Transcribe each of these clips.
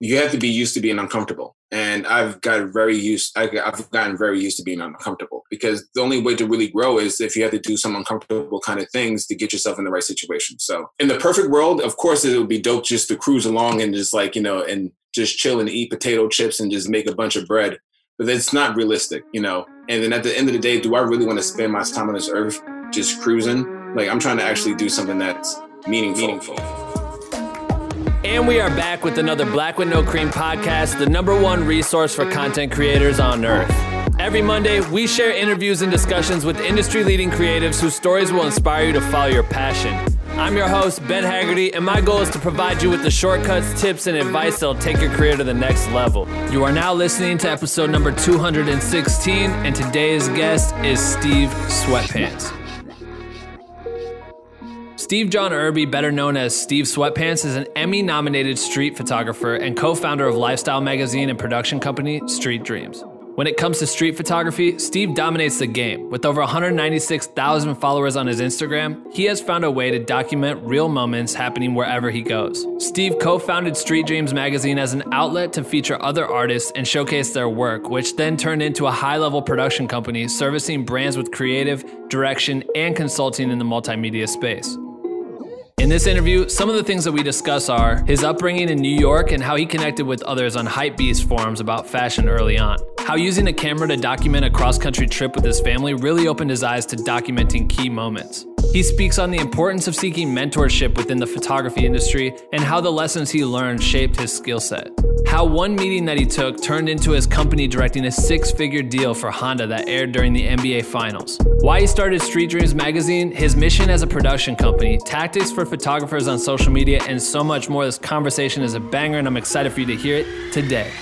you have to be used to being uncomfortable. And I've got very used, I've gotten very used to being uncomfortable because the only way to really grow is if you have to do some uncomfortable kind of things to get yourself in the right situation. So in the perfect world, of course, it would be dope just to cruise along and just like, you know, and just chill and eat potato chips and just make a bunch of bread. But it's not realistic, you know. And then at the end of the day, do I really want to spend my time on this earth just cruising? Like I'm trying to actually do something that's meaningful. meaningful. And we are back with another Black with No Cream podcast, the number one resource for content creators on earth. Every Monday, we share interviews and discussions with industry leading creatives whose stories will inspire you to follow your passion. I'm your host, Ben Haggerty, and my goal is to provide you with the shortcuts, tips, and advice that'll take your career to the next level. You are now listening to episode number 216, and today's guest is Steve Sweatpants. Steve John Irby, better known as Steve Sweatpants, is an Emmy nominated street photographer and co founder of lifestyle magazine and production company Street Dreams. When it comes to street photography, Steve dominates the game. With over 196,000 followers on his Instagram, he has found a way to document real moments happening wherever he goes. Steve co founded Street Dreams magazine as an outlet to feature other artists and showcase their work, which then turned into a high level production company servicing brands with creative, direction, and consulting in the multimedia space. In this interview, some of the things that we discuss are his upbringing in New York and how he connected with others on Hypebeast forums about fashion early on. How using a camera to document a cross country trip with his family really opened his eyes to documenting key moments. He speaks on the importance of seeking mentorship within the photography industry and how the lessons he learned shaped his skill set. How one meeting that he took turned into his company directing a six figure deal for Honda that aired during the NBA Finals. Why he started Street Dreams magazine, his mission as a production company, tactics for photographers on social media, and so much more. This conversation is a banger, and I'm excited for you to hear it today.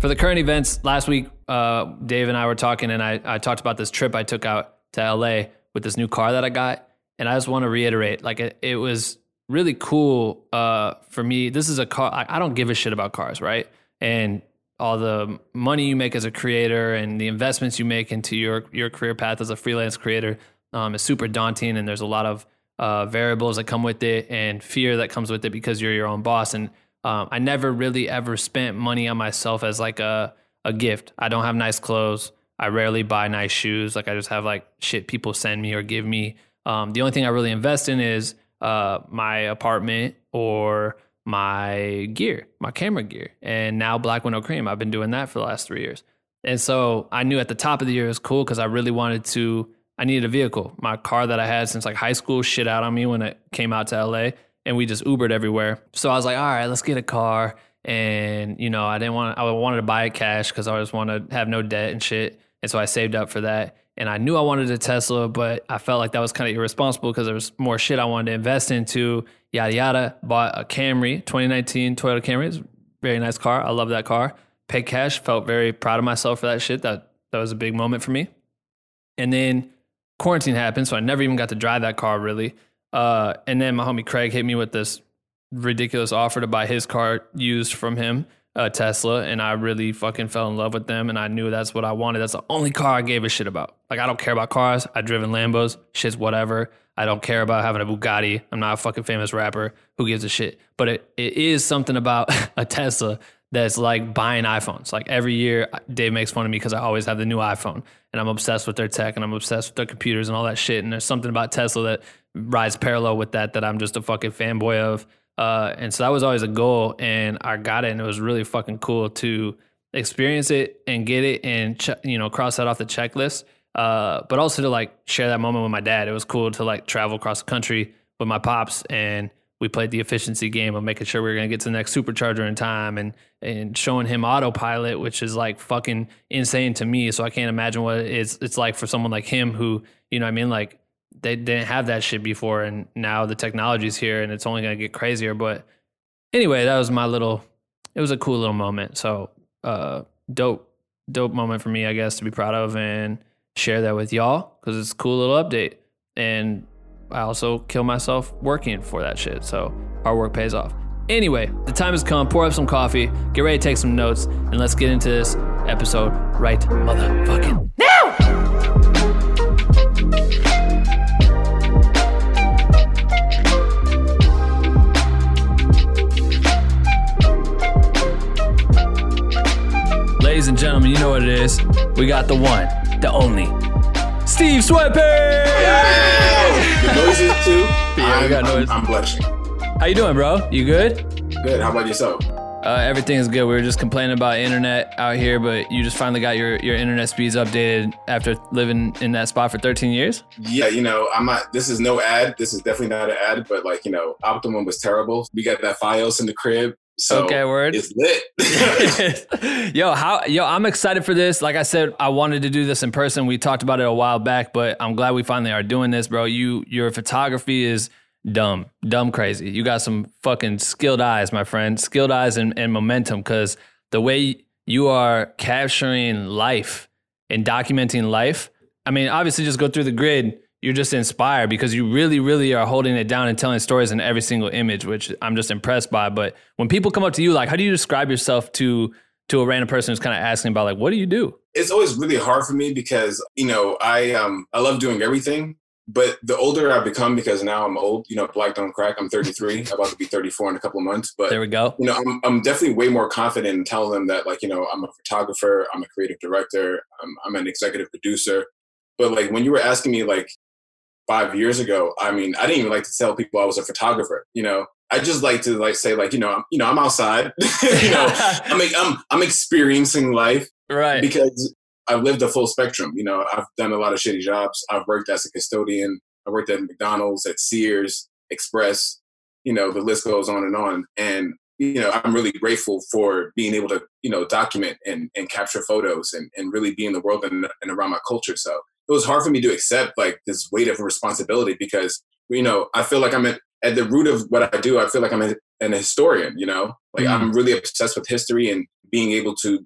For the current events, last week, uh, Dave and I were talking, and I, I talked about this trip I took out to LA with this new car that I got. And I just want to reiterate, like it, it was really cool uh, for me. This is a car. I, I, don't give a shit about cars, right? And all the money you make as a creator and the investments you make into your your career path as a freelance creator um, is super daunting. And there's a lot of uh, variables that come with it and fear that comes with it because you're your own boss. And um, I never really ever spent money on myself as like a a gift. I don't have nice clothes. I rarely buy nice shoes. Like I just have like shit people send me or give me. Um, the only thing I really invest in is uh, my apartment or my gear, my camera gear, and now Black No Cream. I've been doing that for the last three years, and so I knew at the top of the year it was cool because I really wanted to. I needed a vehicle. My car that I had since like high school shit out on me when it came out to LA, and we just Ubered everywhere. So I was like, all right, let's get a car. And you know, I didn't want. I wanted to buy it cash because I just want to have no debt and shit. And so I saved up for that. And I knew I wanted a Tesla, but I felt like that was kind of irresponsible because there was more shit I wanted to invest into, yada, yada. Bought a Camry, 2019 Toyota Camry. It's a very nice car. I love that car. Paid cash, felt very proud of myself for that shit. That, that was a big moment for me. And then quarantine happened, so I never even got to drive that car really. Uh, and then my homie Craig hit me with this ridiculous offer to buy his car used from him a Tesla and I really fucking fell in love with them and I knew that's what I wanted. That's the only car I gave a shit about. Like I don't care about cars. I've driven Lambos, shit's whatever. I don't care about having a Bugatti. I'm not a fucking famous rapper. Who gives a shit? But it, it is something about a Tesla that's like buying iPhones. Like every year, Dave makes fun of me because I always have the new iPhone and I'm obsessed with their tech and I'm obsessed with their computers and all that shit. And there's something about Tesla that rides parallel with that that I'm just a fucking fanboy of. Uh, and so that was always a goal, and I got it, and it was really fucking cool to experience it and get it, and ch- you know cross that off the checklist. Uh, but also to like share that moment with my dad. It was cool to like travel across the country with my pops, and we played the efficiency game of making sure we were gonna get to the next supercharger in time, and and showing him autopilot, which is like fucking insane to me. So I can't imagine what it's it's like for someone like him who you know what I mean like they didn't have that shit before and now the technology's here and it's only going to get crazier but anyway that was my little it was a cool little moment. So uh dope dope moment for me i guess to be proud of and share that with y'all because it's a cool little update and i also kill myself working for that shit so hard work pays off. Anyway the time has come. Pour up some coffee. Get ready to take some notes and let's get into this episode right motherfucking Ladies and gentlemen, you know what it is. We got the one, the only, Steve Sweatpants. The noises too. Yeah, we I'm, got I'm- noise. I'm blushing. How you doing, bro? You good? Good. How about yourself? Uh, everything is good. We were just complaining about internet out here, but you just finally got your, your internet speeds updated after living in that spot for 13 years. Yeah, you know, I'm not. This is no ad. This is definitely not an ad. But like, you know, Optimum was terrible. We got that FiOS in the crib, so Okay, word. it's lit. yo, how yo, I'm excited for this. Like I said, I wanted to do this in person. We talked about it a while back, but I'm glad we finally are doing this, bro. You your photography is dumb, dumb crazy. You got some fucking skilled eyes, my friend. Skilled eyes and, and momentum because the way you are capturing life and documenting life. I mean, obviously just go through the grid. You're just inspired because you really, really are holding it down and telling stories in every single image, which I'm just impressed by. But when people come up to you, like, how do you describe yourself to to a random person who's kind of asking about, like, what do you do? it's always really hard for me because you know I um I love doing everything. But the older I've become, because now I'm old, you know, black don't crack. I'm 33, about to be 34 in a couple of months. But There we go. you know, I'm, I'm definitely way more confident in telling them that, like, you know, I'm a photographer, I'm a creative director, I'm, I'm an executive producer. But like when you were asking me like five years ago, I mean, I didn't even like to tell people I was a photographer. You know, I just like to like say like, you know, I'm, you know, I'm outside. you know, I'm I'm I'm experiencing life right. because I've lived a full spectrum. You know, I've done a lot of shitty jobs. I've worked as a custodian. I worked at McDonald's, at Sears, Express. You know, the list goes on and on. And you know, I'm really grateful for being able to you know document and and capture photos and and really be in the world and, and around my culture. So it was hard for me to accept like this weight of responsibility because you know I feel like I'm at, at the root of what I do. I feel like I'm a, an historian. You know, like Mm. I'm really obsessed with history and being able to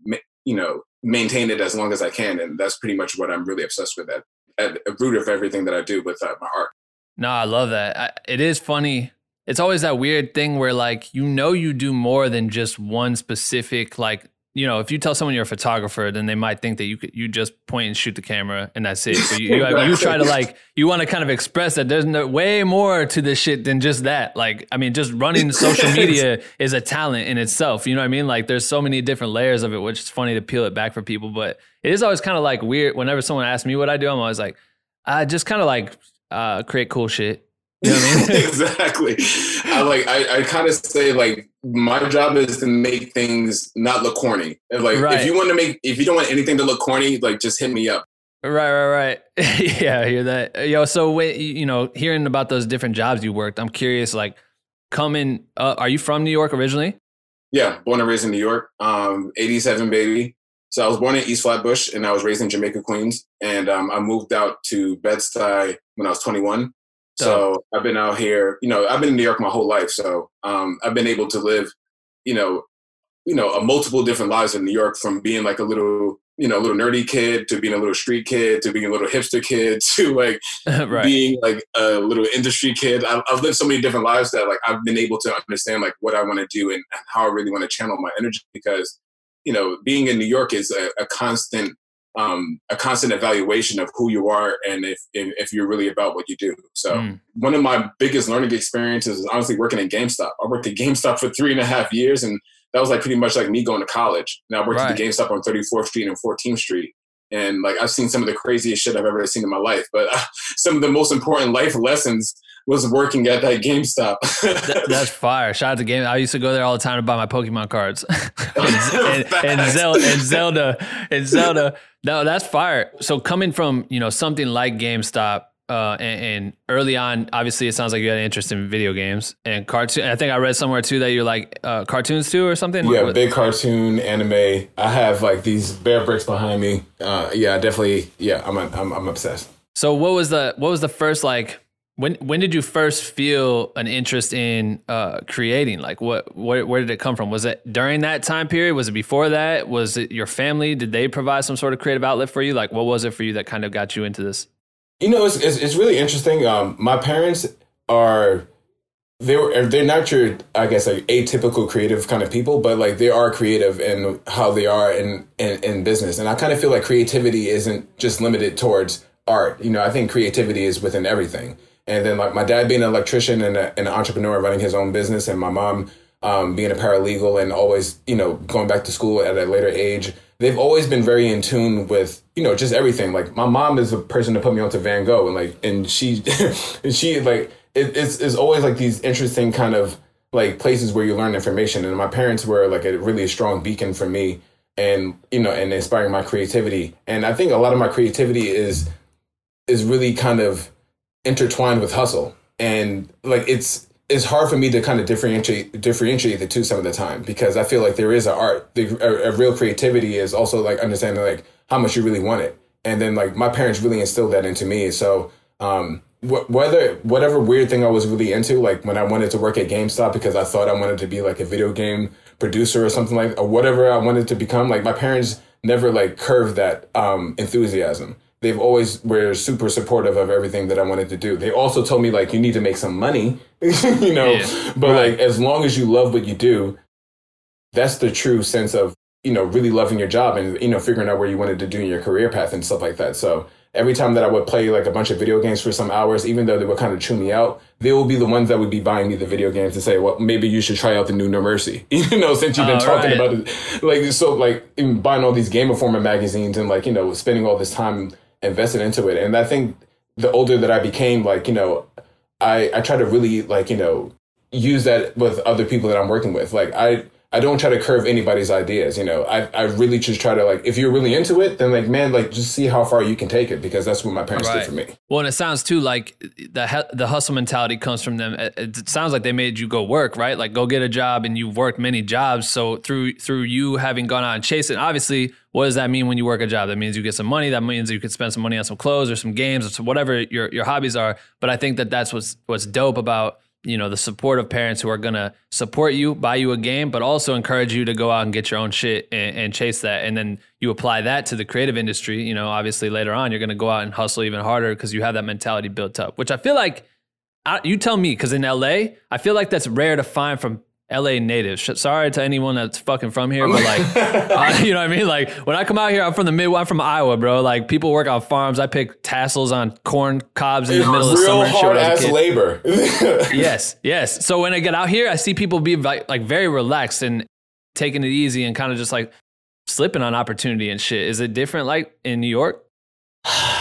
you know maintain it as long as I can, and that's pretty much what I'm really obsessed with. At, at the root of everything that I do with uh, my art. No, I love that. I, it is funny. It's always that weird thing where like you know you do more than just one specific like you know if you tell someone you're a photographer then they might think that you could, you just point and shoot the camera and that's it. But you, you, you try to like you want to kind of express that there's no, way more to this shit than just that. Like I mean, just running social media is a talent in itself. You know what I mean? Like there's so many different layers of it, which is funny to peel it back for people. But it is always kind of like weird. Whenever someone asks me what I do, I'm always like, I just kind of like uh, create cool shit. You know I mean? exactly. I like I, I kind of say like my job is to make things not look corny. And, like Right. if you want to make if you don't want anything to look corny, like just hit me up. Right, right, right. yeah, I hear that. Yo, so wait, you know, hearing about those different jobs you worked, I'm curious, like, coming up, are you from New York originally? Yeah, born and raised in New York. Um, 87 baby. So I was born in East Flatbush and I was raised in Jamaica, Queens. And um, I moved out to Bed-Stuy when I was 21. So I've been out here, you know, I've been in New York my whole life. So um, I've been able to live, you know, you know, a multiple different lives in New York from being like a little, you know, a little nerdy kid to being a little street kid to being a little hipster kid to like right. being like a little industry kid. I've, I've lived so many different lives that like I've been able to understand like what I want to do and, and how I really want to channel my energy because you know being in New York is a, a constant um, a constant evaluation of who you are and if, if if you're really about what you do. So Mm. one of my biggest learning experiences is honestly working at GameStop. I worked at GameStop for three and a half years and that was like pretty much like me going to college. And I worked at the GameStop on 34th Street and 14th Street. And like I've seen some of the craziest shit I've ever seen in my life, but uh, some of the most important life lessons was working at that GameStop. That- that's fire. Shout out to Game. I used to go there all the time to buy my Pokemon cards. and, and, and. Zelda, and Zelda and Zelda. No, that's fire. So coming from you know something like GameStop, uh, and, and early on, obviously it sounds like you had an interest in video games and cartoon. I think I read somewhere too that you're like uh, cartoons too or something. Yeah, What- big cartoon anime. I have like these bear bricks behind me. Uh, yeah, definitely. Yeah, I'm, I'm I'm obsessed. So what was the what was the first like when when did you first feel an interest in uh, creating? Like what where, where did it come from? Was it during that time period? Was it before that? Was it your family? Did they provide some sort of creative outlet for you? Like what was it for you that kind of got you into this? You know, it's it's, it's really interesting. Um, my parents are they were they're not your I guess like atypical creative kind of people, but like they are creative in how they are in in, in business. And I kind of feel like creativity isn't just limited towards art. You know, I think creativity is within everything. And then like my dad being an electrician and, a, and an entrepreneur running his own business, and my mom um, being a paralegal and always you know going back to school at a later age. they've always been very in tune with you know just everything. Like my mom is a person to put me onto Van Gogh, and like and she and she like it, it's it's always like these interesting kind of like places where you learn information. And my parents were like a really strong beacon for me, and you know, and inspiring my creativity. And I think a lot of my creativity is is really kind of intertwined with hustle, and like it's it's hard for me to kind of differentiate differentiate the two some of the time because I feel like there is an art. The, a, a, real creativity is also like understanding like how much you really want it, and then like my parents really instilled that into me. So um, wh- whether whatever weird thing I was really into, like when I wanted to work at GameStop because I thought I wanted to be like a video game producer or something like, or whatever I wanted to become, like my parents never like curved that um, enthusiasm they've always were super supportive of everything that I wanted to do. They also told me like you need to make some money, you know, yeah, but right. like as long as you love what you do, that's the true sense of, you know, really loving your job and you know figuring out where you wanted to do in your career path and stuff like that. So every time that I would play like a bunch of video games for some hours, even though they would kind of chew me out, they would be the ones that would be buying me the video games and say, well, maybe you should try out the new No Mercy, you know, since you've been oh, talking right. about it. Like, so like buying all these Game Informer magazines and like, you know, spending all this time invested into it. And I think the older that I became, like, you know, I, I try to really like, you know, use that with other people that I'm working with. Like I, I don't try to curve anybody's ideas, you know. I, I really just try to like if you're really into it, then like man, like just see how far you can take it because that's what my parents right. did for me. Well, and it sounds too like the the hustle mentality comes from them. It, it, sounds like they made you go work, right? Like go get a job, and you've worked many jobs. So through through you having gone out and chased it, obviously, what does that mean when you work a job? That means you get some money. That means you could spend some money on some clothes or some games or whatever your your hobbies are. But I think that that's what's what's dope about you know the support of parents who are gonna support you, buy you a game, but also encourage you to go out and get your own shit and, and, chase that. And then you apply that to the creative industry. You know, obviously later on you're gonna go out and hustle even harder because you have that mentality built up. Which I feel like, I, you tell me, because in LA, I feel like that's rare to find from LA native. Sorry to anyone that's fucking from here, but like, uh, you know what I mean? Like, when I come out here, I'm from the Midwest, I'm from Iowa, bro. Like, people work on farms. I pick tassels on corn cobs in the middle of summer. Real hard ass labor. yes, yes. So when I get out here, I see people be like very relaxed and taking it easy and kind of just like slipping on opportunity and shit. Is it different like in New York?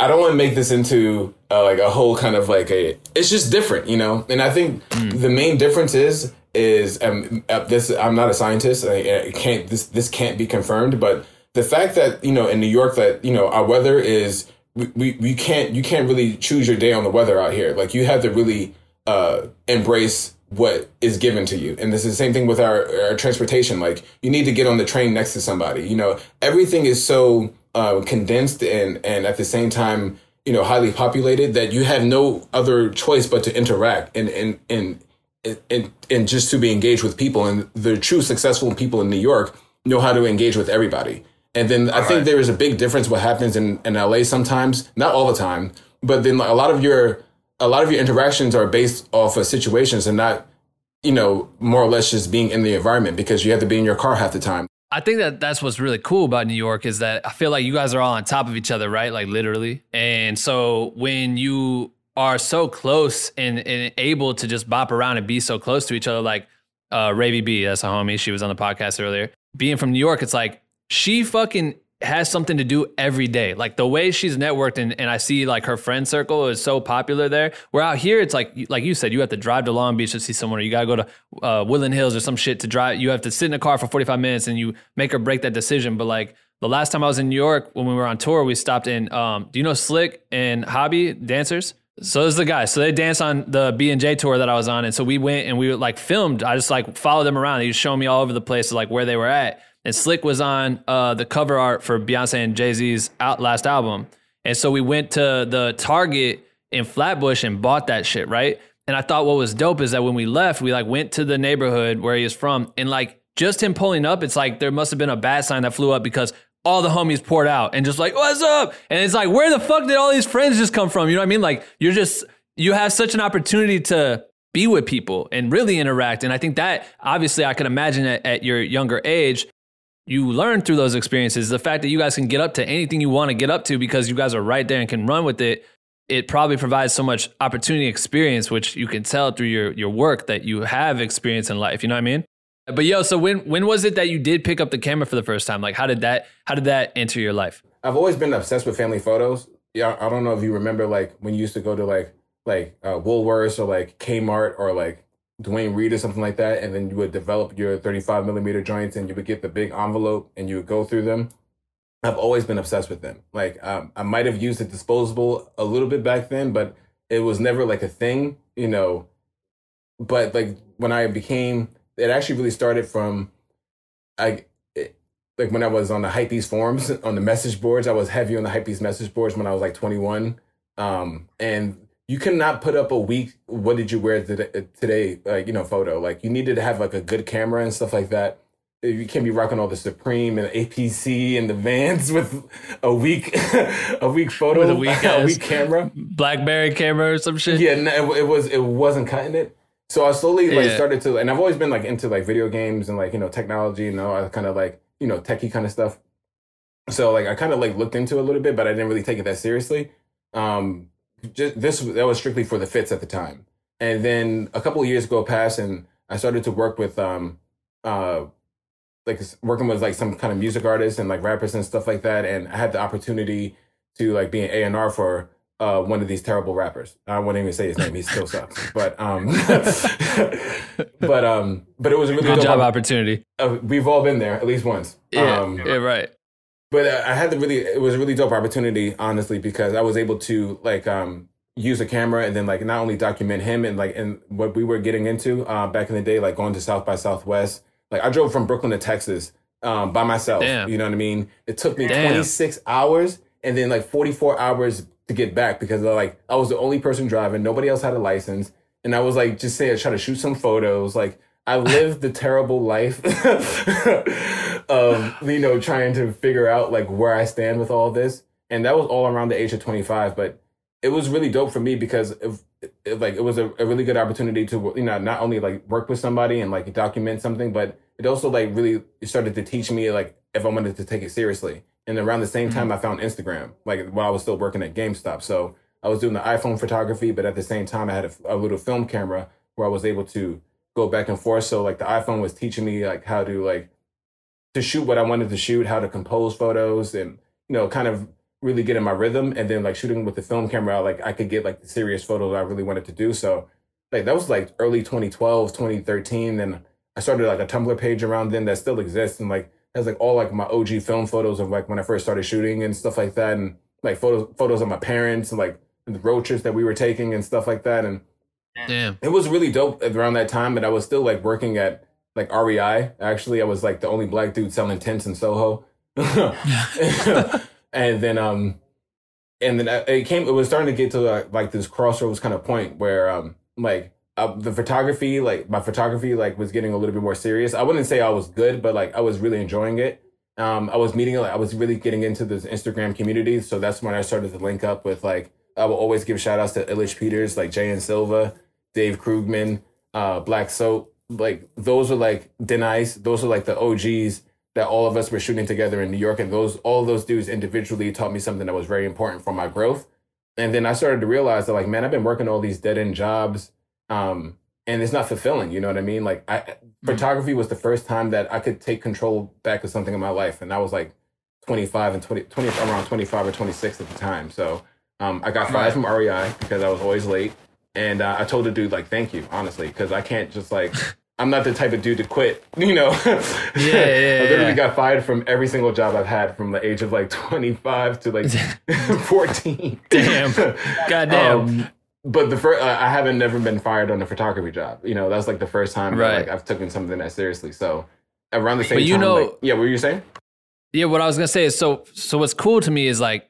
I don't want to make this into uh, like a whole kind of like a. It's just different, you know. And I think mm. the main difference is is um, uh, this. I'm not a scientist. I, I can't. This this can't be confirmed. But the fact that you know in New York that you know our weather is we, we, we can't you can't really choose your day on the weather out here. Like you have to really uh, embrace what is given to you. And this is the same thing with our, our transportation. Like you need to get on the train next to somebody. You know, everything is so uh, condensed and and at the same time you know highly populated that you have no other choice but to interact and and and and, and just to be engaged with people. And the true successful people in New York know how to engage with everybody. And then all I think there is a big difference what happens in in LA sometimes. Not all the time but then a lot of your a lot of your interactions are based off of situations and not you know more or less just being in the environment because you have to be in your car half the time I think that that's what's really cool about New York is that I feel like you guys are all on top of each other, right? Like literally. And so when you are so close and, and able to just bop around and be so close to each other, like uh, Ravy B, that's a homie. She was on the podcast earlier. Being from New York, it's like she fucking has something to do every day. Like the way she's networked and, and I see like her friend circle is so popular there. Where out here, it's like, like you said, you have to drive to Long Beach to see someone, or you got to go to uh, Woodland Hills or some shit to drive. You have to sit in a car for 45 minutes and you make or break that decision. But like the last time I was in New York, when we were on tour, we stopped in, um, do you know Slick and Hobby dancers? So this is the guy. So they dance on the B and J tour that I was on, and so we went and we were like filmed. I just like followed them around. He was showing me all over the place, like where they were at and Slick was on uh, the cover art for Beyonce and Jay Z's last album. And so we went to the Target in Flatbush and bought that shit, right? And I thought what was dope is that when we left, we like went to the neighborhood where he is from, and like just him pulling up, it's like there must have been a bat sign that flew up because all the homies poured out and just like, what's up? And it's like, where the fuck did all these friends just come from? You know what I mean? Like you're just you have such an opportunity to be with people and really interact. And I think that obviously I can imagine at your younger age, you learn through those experiences. The fact that you guys can get up to anything you want to get up to because you guys are right there and can run with it, it probably provides so much opportunity experience, which you can tell through your your work that you have experience in life. You know what I mean? But yo, so when when was it that you did pick up the camera for the first time? Like how did that how did that enter your life? I've always been obsessed with family photos. Yeah, I don't know if you remember like when you used to go to like like uh, Woolworths or like Kmart or like Duane Reade or something like that, and then you would develop your 35 millimeter joints and you would get the big envelope and you would go through them. I've always been obsessed with them. Like um, I might have used a disposable a little bit back then, but it was never like a thing, you know. But like when I became, it actually really started from, I like when I was on the hypebeast forums on the message boards. I was heavy on the hypebeast message boards when I was like 21, um, and you cannot put up a week. What did you wear today? Today, like you know, photo. Like you needed to have like a good camera and stuff like that you can't be rocking all the Supreme and APC and the Vans with a week a week photo with a week, a week camera, BlackBerry camera or some shit. Yeah, no, it, it, was it wasn't cutting it. So I slowly like yeah. started to, and I've always been like into like video games and like you know technology, know, I kind of like you know techie kind of stuff. So like I kind of like looked into it a little bit, but I didn't really take it that seriously. Um, just this that was strictly for the fits at the time, and then a couple of years go past, and I started to work with um uh like working with like some kind of music artists and like rappers and stuff like that. And I had the opportunity to like be an A and R for uh, one of these terrible rappers. I won't even say his name; he still sucks. But um, but um, but it was a really good job opportunity. Uh, we've all been there at least once. Yeah, um, yeah, right. But I had the really, it was a really dope opportunity, honestly, because I was able to like um use a camera and then like not only document him and like and what we were getting into uh, back in the day, like going to South by Southwest like I drove from Brooklyn to Texas um, by myself. Damn. You know what I mean? It took me Damn. 26 hours and then like 44 hours to get back because like I was the only person driving. Nobody else had a license. And I was like, just say I try to shoot some photos. Like I lived the terrible life of, you know, trying to figure out like where I stand with all this. And that was all around the age of 25. But it was really dope for me because if, it, like it was a, a really good opportunity to you know not only like work with somebody and like document something, but it also like really started to teach me like if I wanted to take it seriously. And around the same time, mm-hmm. I found Instagram like while I was still working at GameStop. So I was doing the iPhone photography, but at the same time, I had a, a little film camera where I was able to go back and forth. So like the iPhone was teaching me like how to like to shoot what I wanted to shoot, how to compose photos, and you know, kind of really get in my rhythm. And then like shooting with the film camera like i could get like the serious photos i really wanted to do. So like that was like early 2012 2013 and i started like a tumblr page around then that still exists. And like has like all like my og film photos of like when i first started shooting and stuff like that. And like photos photos of my parents and like the road trips that we were taking and stuff like that. And Damn. it was really dope around that time but i was still like working at like rei actually. I was like the only black dude selling tents in soho. And then um and then uh, it came it was starting to get to like, like this crossroads kind of point where um like uh, the photography like my photography like was getting a little bit more serious. I wouldn't say i was good but like i was really enjoying it. Um i was meeting like i was really getting into this instagram community so that's when i started to link up with like i will always give shout outs to illich peters like jay and silva dave krugman uh black soap like those are like denies those are like the og's that all of us were shooting together in New York, and those all those dudes individually taught me something that was very important for my growth. And then I started to realize that, like, man, I've been working all these dead end jobs, um, and it's not fulfilling. You know what I mean? Like, I mm-hmm. photography was the first time that I could take control back of something in my life, and I was like 25 and 20, 20 around 25 or 26 at the time. So um, I got fired from REI because I was always late, and uh, I told the dude like, thank you, honestly, because I can't just like. I'm not the type of dude to quit, you know. yeah, yeah, I literally yeah. got fired from every single job I've had from the age of like 25 to like 14. Damn. Goddamn. Um, but the first, uh, I haven't never been fired on a photography job. You know, that's like the first time right. that, like I've taken something that seriously. So around the same but you time, know, like, yeah, what were you saying? Yeah, what I was gonna say is so. So what's cool to me is like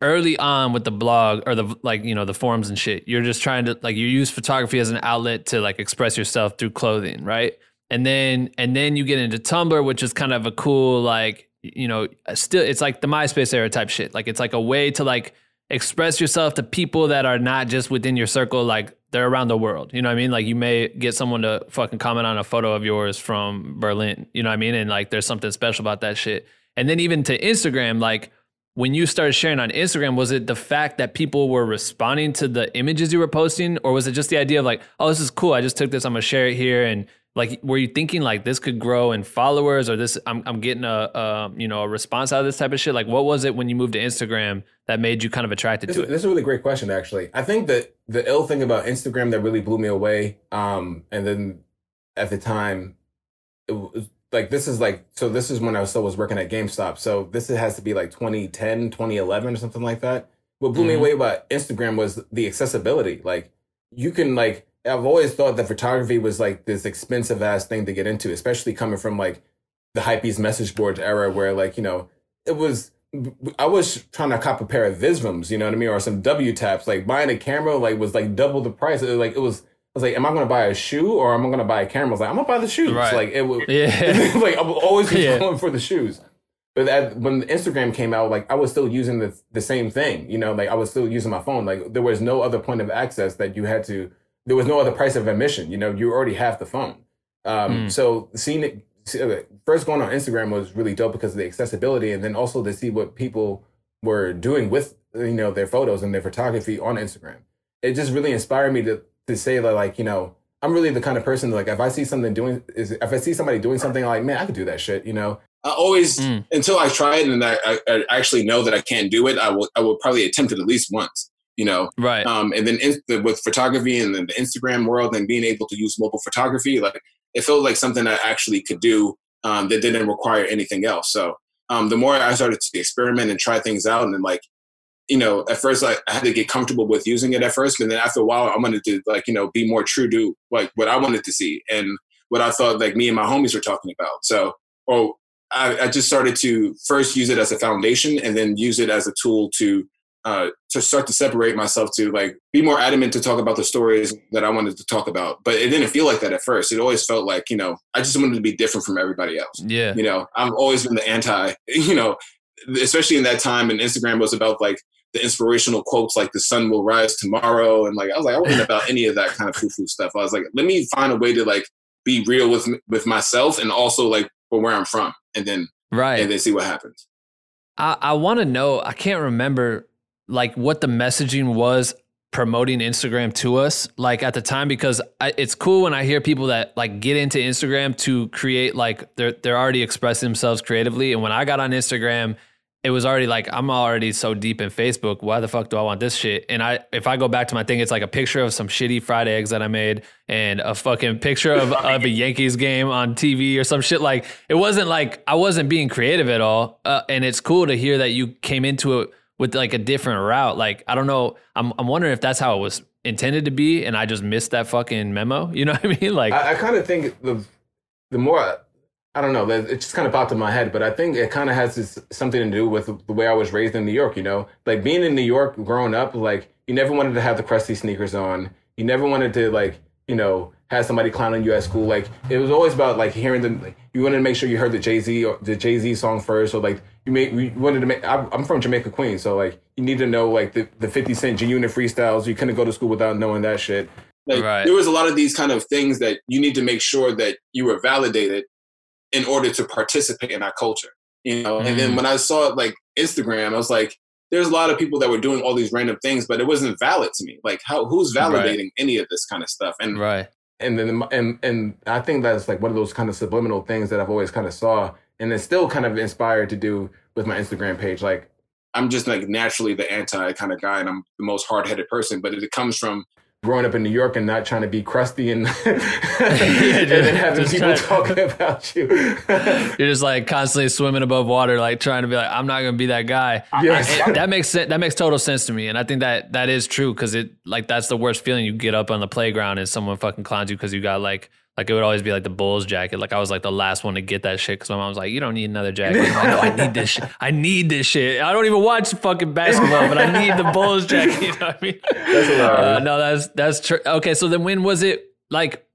early on with the blog or the like you know the forums and shit you're just trying to like you use photography as an outlet to like express yourself through clothing right? And then and then you get into tumblr which is kind of a cool like you know uh, still it's like the myspace era type shit. Like it's like a way to like express yourself to people that are not just within your circle like they're around the world. You know what i mean? Like you may get someone to fucking comment on a photo of yours from berlin. You know what i mean? And like there's something special about that shit. And then even to instagram like when you started sharing on Instagram, was it the fact that people were responding to the images you were posting, or was it just the idea of like, oh, this is cool. I just took this. I'm gonna share it here, and like were you thinking like this could grow in followers or this i'm, I'm getting a, a you know a response out of this type of shit like what was it when you moved to instagram that made you kind of attracted this, to it this is a really great question actually i think that the ill thing about instagram that really blew me away um and then at the time it was like this is like so this is when i still was working at gamestop so this has to be like 2010 2011 or something like that what blew mm-hmm. me away about instagram was the accessibility like you can like I've always thought that photography was like this expensive ass thing to get into, especially coming from like the hypebeast message boards era where like, you know, it was I was trying to cop a pair of Visvims, you know what I mean, or some W taps. Like buying a camera like was like double the price. It was like it was was like, am I gonna buy a shoe or am I gonna buy a camera? I was like, I'm gonna buy the shoes. Right. Like it was yeah. like I was always yeah. going for the shoes. But that, when Instagram came out, like I was still using the the same thing, you know, like I was still using my phone. Like there was no other point of access that you had to there was no other price of admission. You know, you already have the phone. Um, mm. So seeing it uh, first going on Instagram was really dope because of the accessibility, and then also to see what people were doing with you know their photos and their photography on Instagram. It just really inspired me to to say that like you know I'm really the kind of person that, like if I see something doing is if I see somebody doing something I'm like man I could do that shit you know? I always mm. until I try it and I, I, I, actually know that I can't do it I will I will probably attempt it at least once you know? Right. Um, and then in, the, with photography and then the instagram world and being able to use mobile photography like it felt like something i actually could do um, that didn't require anything else. So um, the more i started to experiment and try things out and then like you know at first like, i had to get comfortable with using it at first but then after a while i wanted to like you know be more true to like what i wanted to see and what i thought like me and my homies were talking about so or I, I just started to first use it as a foundation and then use it as a tool to uh, to start to separate myself to like be more adamant to talk about the stories that I wanted to talk about. But it didn't feel like that at first. It always felt like, you know, I just wanted to be different from everybody else. Yeah. You know, I've always been the anti, you know, especially in that time and Instagram was about like the inspirational quotes like the sun will rise tomorrow. And like, I was like, I wasn't about any of that kind of foo-foo stuff. I was like, let me find a way to like be real with, with myself and also like for where I'm from. And then, right. And then see what happens. I, I want to know, I can't remember like what the messaging was promoting Instagram to us like at the time because I, it's cool when I hear people that like get into Instagram to create like they're they're already expressing themselves creatively and when I got on Instagram it was already like I'm already so deep in Facebook why the fuck do I want this shit and I if I go back to my thing it's like a picture of some shitty fried eggs that I made and a fucking picture of, of a Yankees game on TV or some shit like it wasn't like I wasn't being creative at all uh, and it's cool to hear that you came into it with like a different route. Like I don't know. I'm I'm wondering if that's how it was intended to be, and I just missed that fucking memo. You know what I mean? Like I, I kind of think the the more I, I don't know, it just kind of popped in my head, but I think it kind of has this, something to do with the way I was raised in New York. You know, like being in New York, growing up, like you never wanted to have the crusty sneakers on. You never wanted to like you know have somebody clowning you at school. Like it was always about like hearing the. Like, you wanted to make sure you heard the Jay Z or the Jay Z song first, or like you made you wanted to make. I'm from Jamaica, Queens, so like you need to know like the the 50 Cent G Unit freestyles. You couldn't go to school without knowing that shit. Like right. there was a lot of these kind of things that you need to make sure that you were validated in order to participate in our culture. You know, mm. and then mm. when I saw like Instagram, I was like, there's a lot of people that were doing all these random things, but it wasn't valid to me. Like, how who's validating right. any of this kind of stuff? And right. And then and and I think that's like one of those kind of subliminal things that I've always kind of saw, and it's still kind of inspired to do with my Instagram page. Like, I'm just like naturally the anti kind of guy, and I'm the most hard headed person. But it comes from growing up in New York and not trying to be crusty and, and then having people talking about you. You're just like constantly swimming above water, like trying to be like, I'm not going to be that guy. Yes. that makes sense. That makes total sense to me. And I think that that is true. Cause it like, that's the worst feeling you get up on the playground and someone fucking clowns you. Cause you got like like it would always be like the Bulls jacket. Like I was like the last one to get that shit because my mom was like, "You don't need another jacket." Like, no, I need this shit. I need this shit. I don't even watch fucking basketball, but I need the Bulls jacket. You know what I mean? That's uh, no, that's that's true. Okay, so then when was it like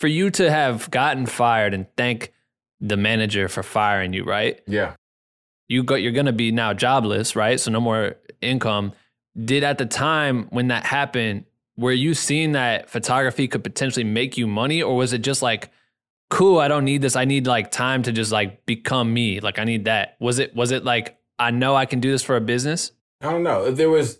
for you to have gotten fired and thank the manager for firing you? Right? Yeah. You got you're gonna be now jobless, right? So no more income. Did at the time when that happened, were you seeing that photography could potentially make you money or was it just like cool i don't need this. I need like time to just like become me. Like i need that. Was it was it like i know i can do this for a business i don't know. There was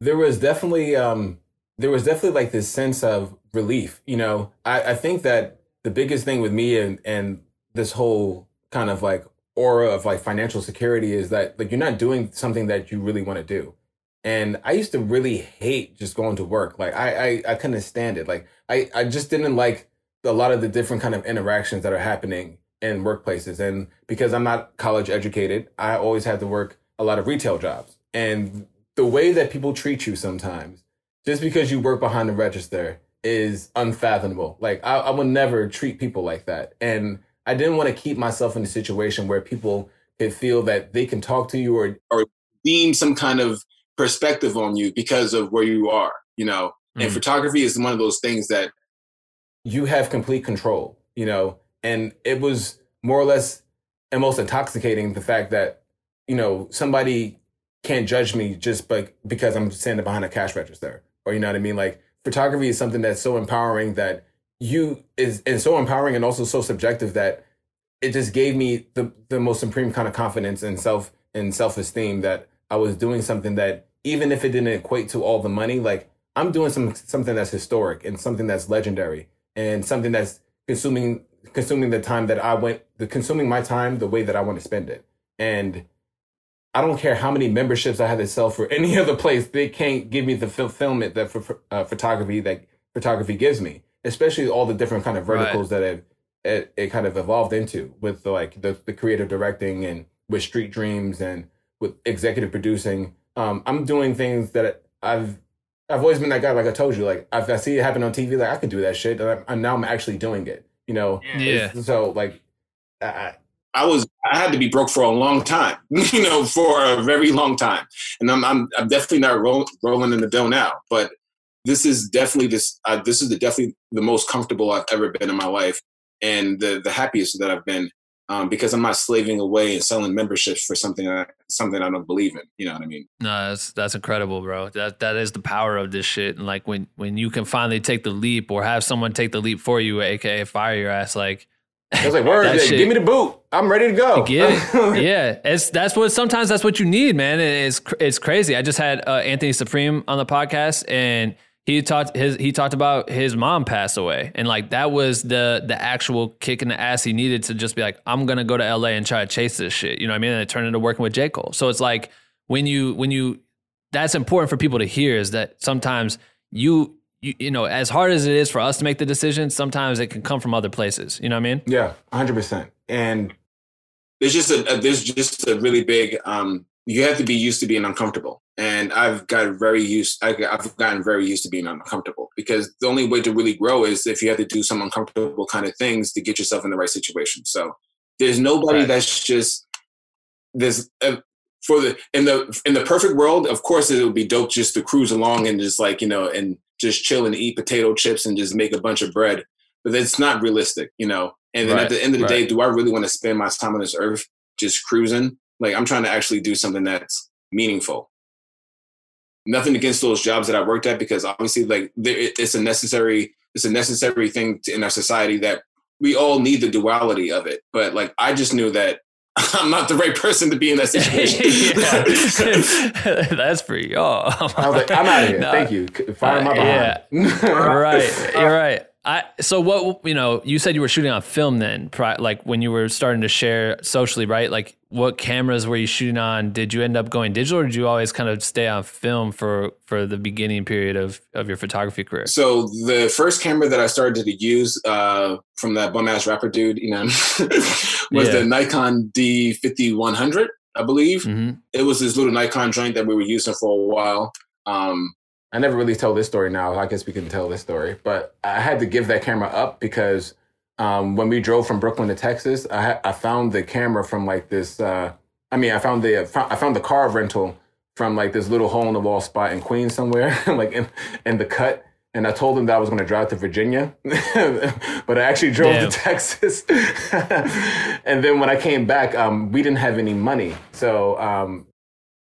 there was definitely um there was definitely like this sense of relief you know? I i think that the biggest thing with me and and this whole kind of like aura of like financial security is that like you're not doing something that you really want to do. And I used to really hate just going to work. Like I I, I couldn't stand it. Like I, I just didn't like a lot of the different kind of interactions that are happening in workplaces. And because I'm not college educated, I always had to work a lot of retail jobs. And the way that people treat you sometimes, just because you work behind the register, is unfathomable. Like I, I would never treat people like that. And I didn't want to keep myself in a situation where people could feel that they can talk to you or or deem some kind of perspective on you because of where you are, you know. Mm. And photography is one of those things that you have complete control, you know. And it was more or less and most intoxicating the fact that, you know, somebody can't judge me just like because I'm standing behind a cash register. Or you know what I mean? Like photography is something that's so empowering that you is and so empowering and also so subjective that it just gave me the the most supreme kind of confidence and self and self esteem that I was doing something that even if it didn't equate to all the money, like I'm doing some something that's historic and something that's legendary and something that's consuming consuming the time that I went the consuming my time the way that I want to spend it. And I don't care how many memberships I had to sell for any other place, they can't give me the fulfillment that for, uh, photography that photography gives me, especially all the different kind of verticals right. that have it, it kind of evolved into with the, like the, the creative directing and with Street Dreams and with executive producing. Um, I'm doing things that I've I've always been that guy. Like I told you, like if I see it happen on TV, like I could do that shit, and, and now I'm actually doing it. You know, yeah. So like, I, I was I had to be broke for a long time, you know, for a very long time, and I'm I'm, I'm definitely not roll, rolling in the dough now, but this is definitely this uh, this is the definitely the most comfortable I've ever been in my life, and the the happiest that I've been um, because I'm not slaving away and selling memberships for something that something I don't believe in. You know what I mean? No, that's that's incredible, bro. That that is the power of this shit. And like when when you can finally take the leap or have someone take the leap for you, aka fire your ass, like. I was like, "Word, shit, give me the boot. I'm ready to go." Get it? yeah, it's that's what sometimes that's what you need, man. It's it's crazy. I just had uh, Anthony Supreme on the podcast, and he talked his he talked about his mom passed away. And like that was the the actual kick in the ass he needed to just be like I'm gonna go to LA and try to chase this shit. You know what I mean? And it turned into working with J. Cole. So it's like when you when you that's important for people to hear is that sometimes you you, you know as hard as it is for us to make the decision sometimes it can come from other places. You know what I mean? Yeah 100 percent. And there's just a, there's just a really big um you have to be used to being uncomfortable and I've got very used. I, have gotten very used to being uncomfortable because the only way to really grow is if you have to do some uncomfortable kind of things to get yourself in the right situation. So there's nobody right. that's just there's uh, for the in the in the perfect world. Of course, it would be dope just to cruise along and just like you know and just chill and eat potato chips and just make a bunch of bread. But it's not realistic, you know. And then right. at the end of the right. day, do I really want to spend my time on this earth just cruising? Like I'm trying to actually do something that's meaningful nothing against those jobs that I worked at because obviously like it's a necessary it's a necessary thing to, in our society that we all need the duality of it. But like I just knew that I'm not the right person to be in that situation. That's for y'all. I was like, I'm out of here. No, Thank you. Fire uh, my behind. Yeah. right. You're right. I so what you know you said you were shooting on film then like when you were starting to share socially right? Like what cameras were you shooting on? Did you end up going digital or did you always kind of stay on film for for the beginning period of of your photography career? So the first camera that I started to use uh, from that bum ass rapper dude you know was yeah. the Nikon D5100 I believe. Mm-hmm. it was this little Nikon joint that we were using for a while. Um, I never really tell this story now. I guess we can tell this story, but I had to give that camera up because um, when we drove from Brooklyn to Texas, I, ha- I found the camera from like this. Uh, I mean, I found the I found the car rental from like this little hole in the wall spot in Queens somewhere, like in, in the cut. And I told them that I was going to drive to Virginia, but I actually drove Damn. to Texas. and then when I came back, um, we didn't have any money, so um,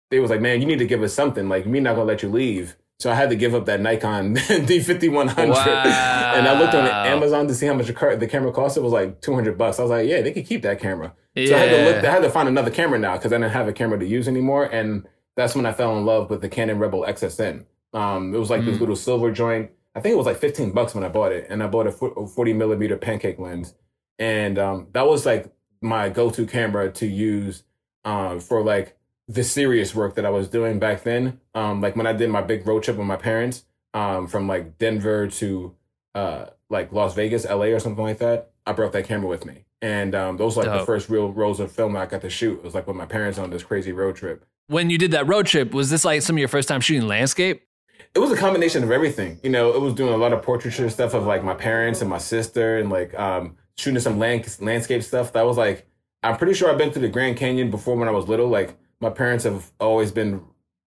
they was like, "Man, you need to give us something. Like, we're not gonna let you leave." So I had to give up that Nikon D5100. Wow. And I looked on Amazon to see how much the camera cost. It was like 200 bucks. I was like, yeah, they could keep that camera. Yeah. So I had to look, I had to find another camera now because I didn't have a camera to use anymore. And that's when I fell in love with the Canon Rebel XSN. Um, it was like mm. this little silver joint. I think it was like 15 bucks when I bought it, and I bought a 40 millimeter pancake lens, and um, that was like my go-to camera to use um, for like the serious work that I was doing back then. Um, like when I did my big road trip with my parents um, from like Denver to uh, like Las Vegas, LA, or something like that. I brought that camera with me, and um, those were like Dope. the first real rolls of film I got to shoot. It was like with my parents on this crazy road trip. When you did that road trip, was this like some of your first time shooting landscape? It was a combination of everything. You know, it was doing a lot of portraiture stuff of like my parents and my sister, and like um, shooting some land- landscape stuff. That was like I'm pretty sure I've been to the Grand Canyon before when I was little. Like my parents have always been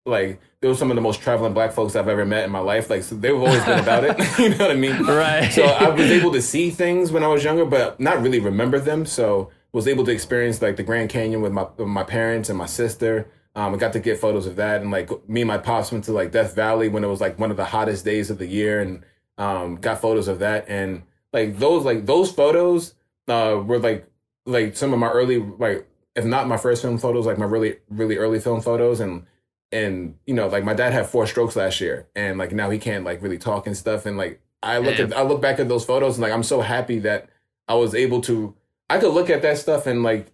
like they were some of the most traveling black folks I've ever met in my life. Like so they've always been about it. you know what I mean? Right. So I was able to see things when I was younger, but not really remember them. So was able to experience like the Grand Canyon with my with my parents and my sister. Um, I got to get photos of that, and like me and my pops went to like Death Valley when it was like one of the hottest days of the year, and um, got photos of that. And like those like those photos uh, were like like some of my early like if not my first film photos, like my really really early film photos, and and you know like my dad had four strokes last year and like now he can't like really talk and stuff. And like i look Damn. at i look back at those photos and like i'm so happy that i was able to i could look at that stuff and like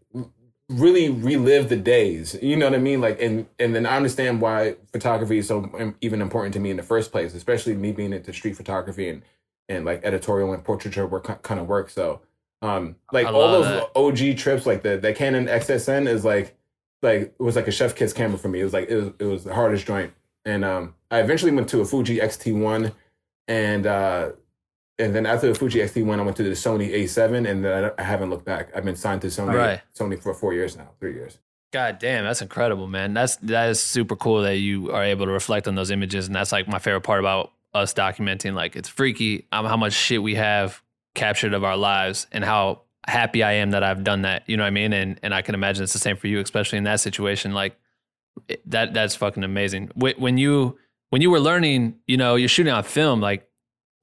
really relive the days. You know what i mean? Like and and then i understand why photography is so even important to me in the first place especially me being into street photography and and like editorial and portraiture work kind of work. So um like all those that. og trips like the the canon xsn is like like it was like a chef kiss camera for me. It was like it was it was the hardest joint. And um, I eventually went to a Fuji X-T1, and uh, and then after the Fuji X-T1, I went to the Sony A7, and then I, I haven't looked back. I've been signed to Sony right. Sony for four years now, three years. God damn, that's incredible, man. That's that is super cool that you are able to reflect on those images, and that's like my favorite part about us documenting. Like it's freaky um, how much shit we have captured of our lives, and how happy I am that I've done that. You know what I mean? And and I can imagine it's the same for you, especially in that situation. Like that that's fucking amazing. When you when you were learning, you know, you're shooting on film. Like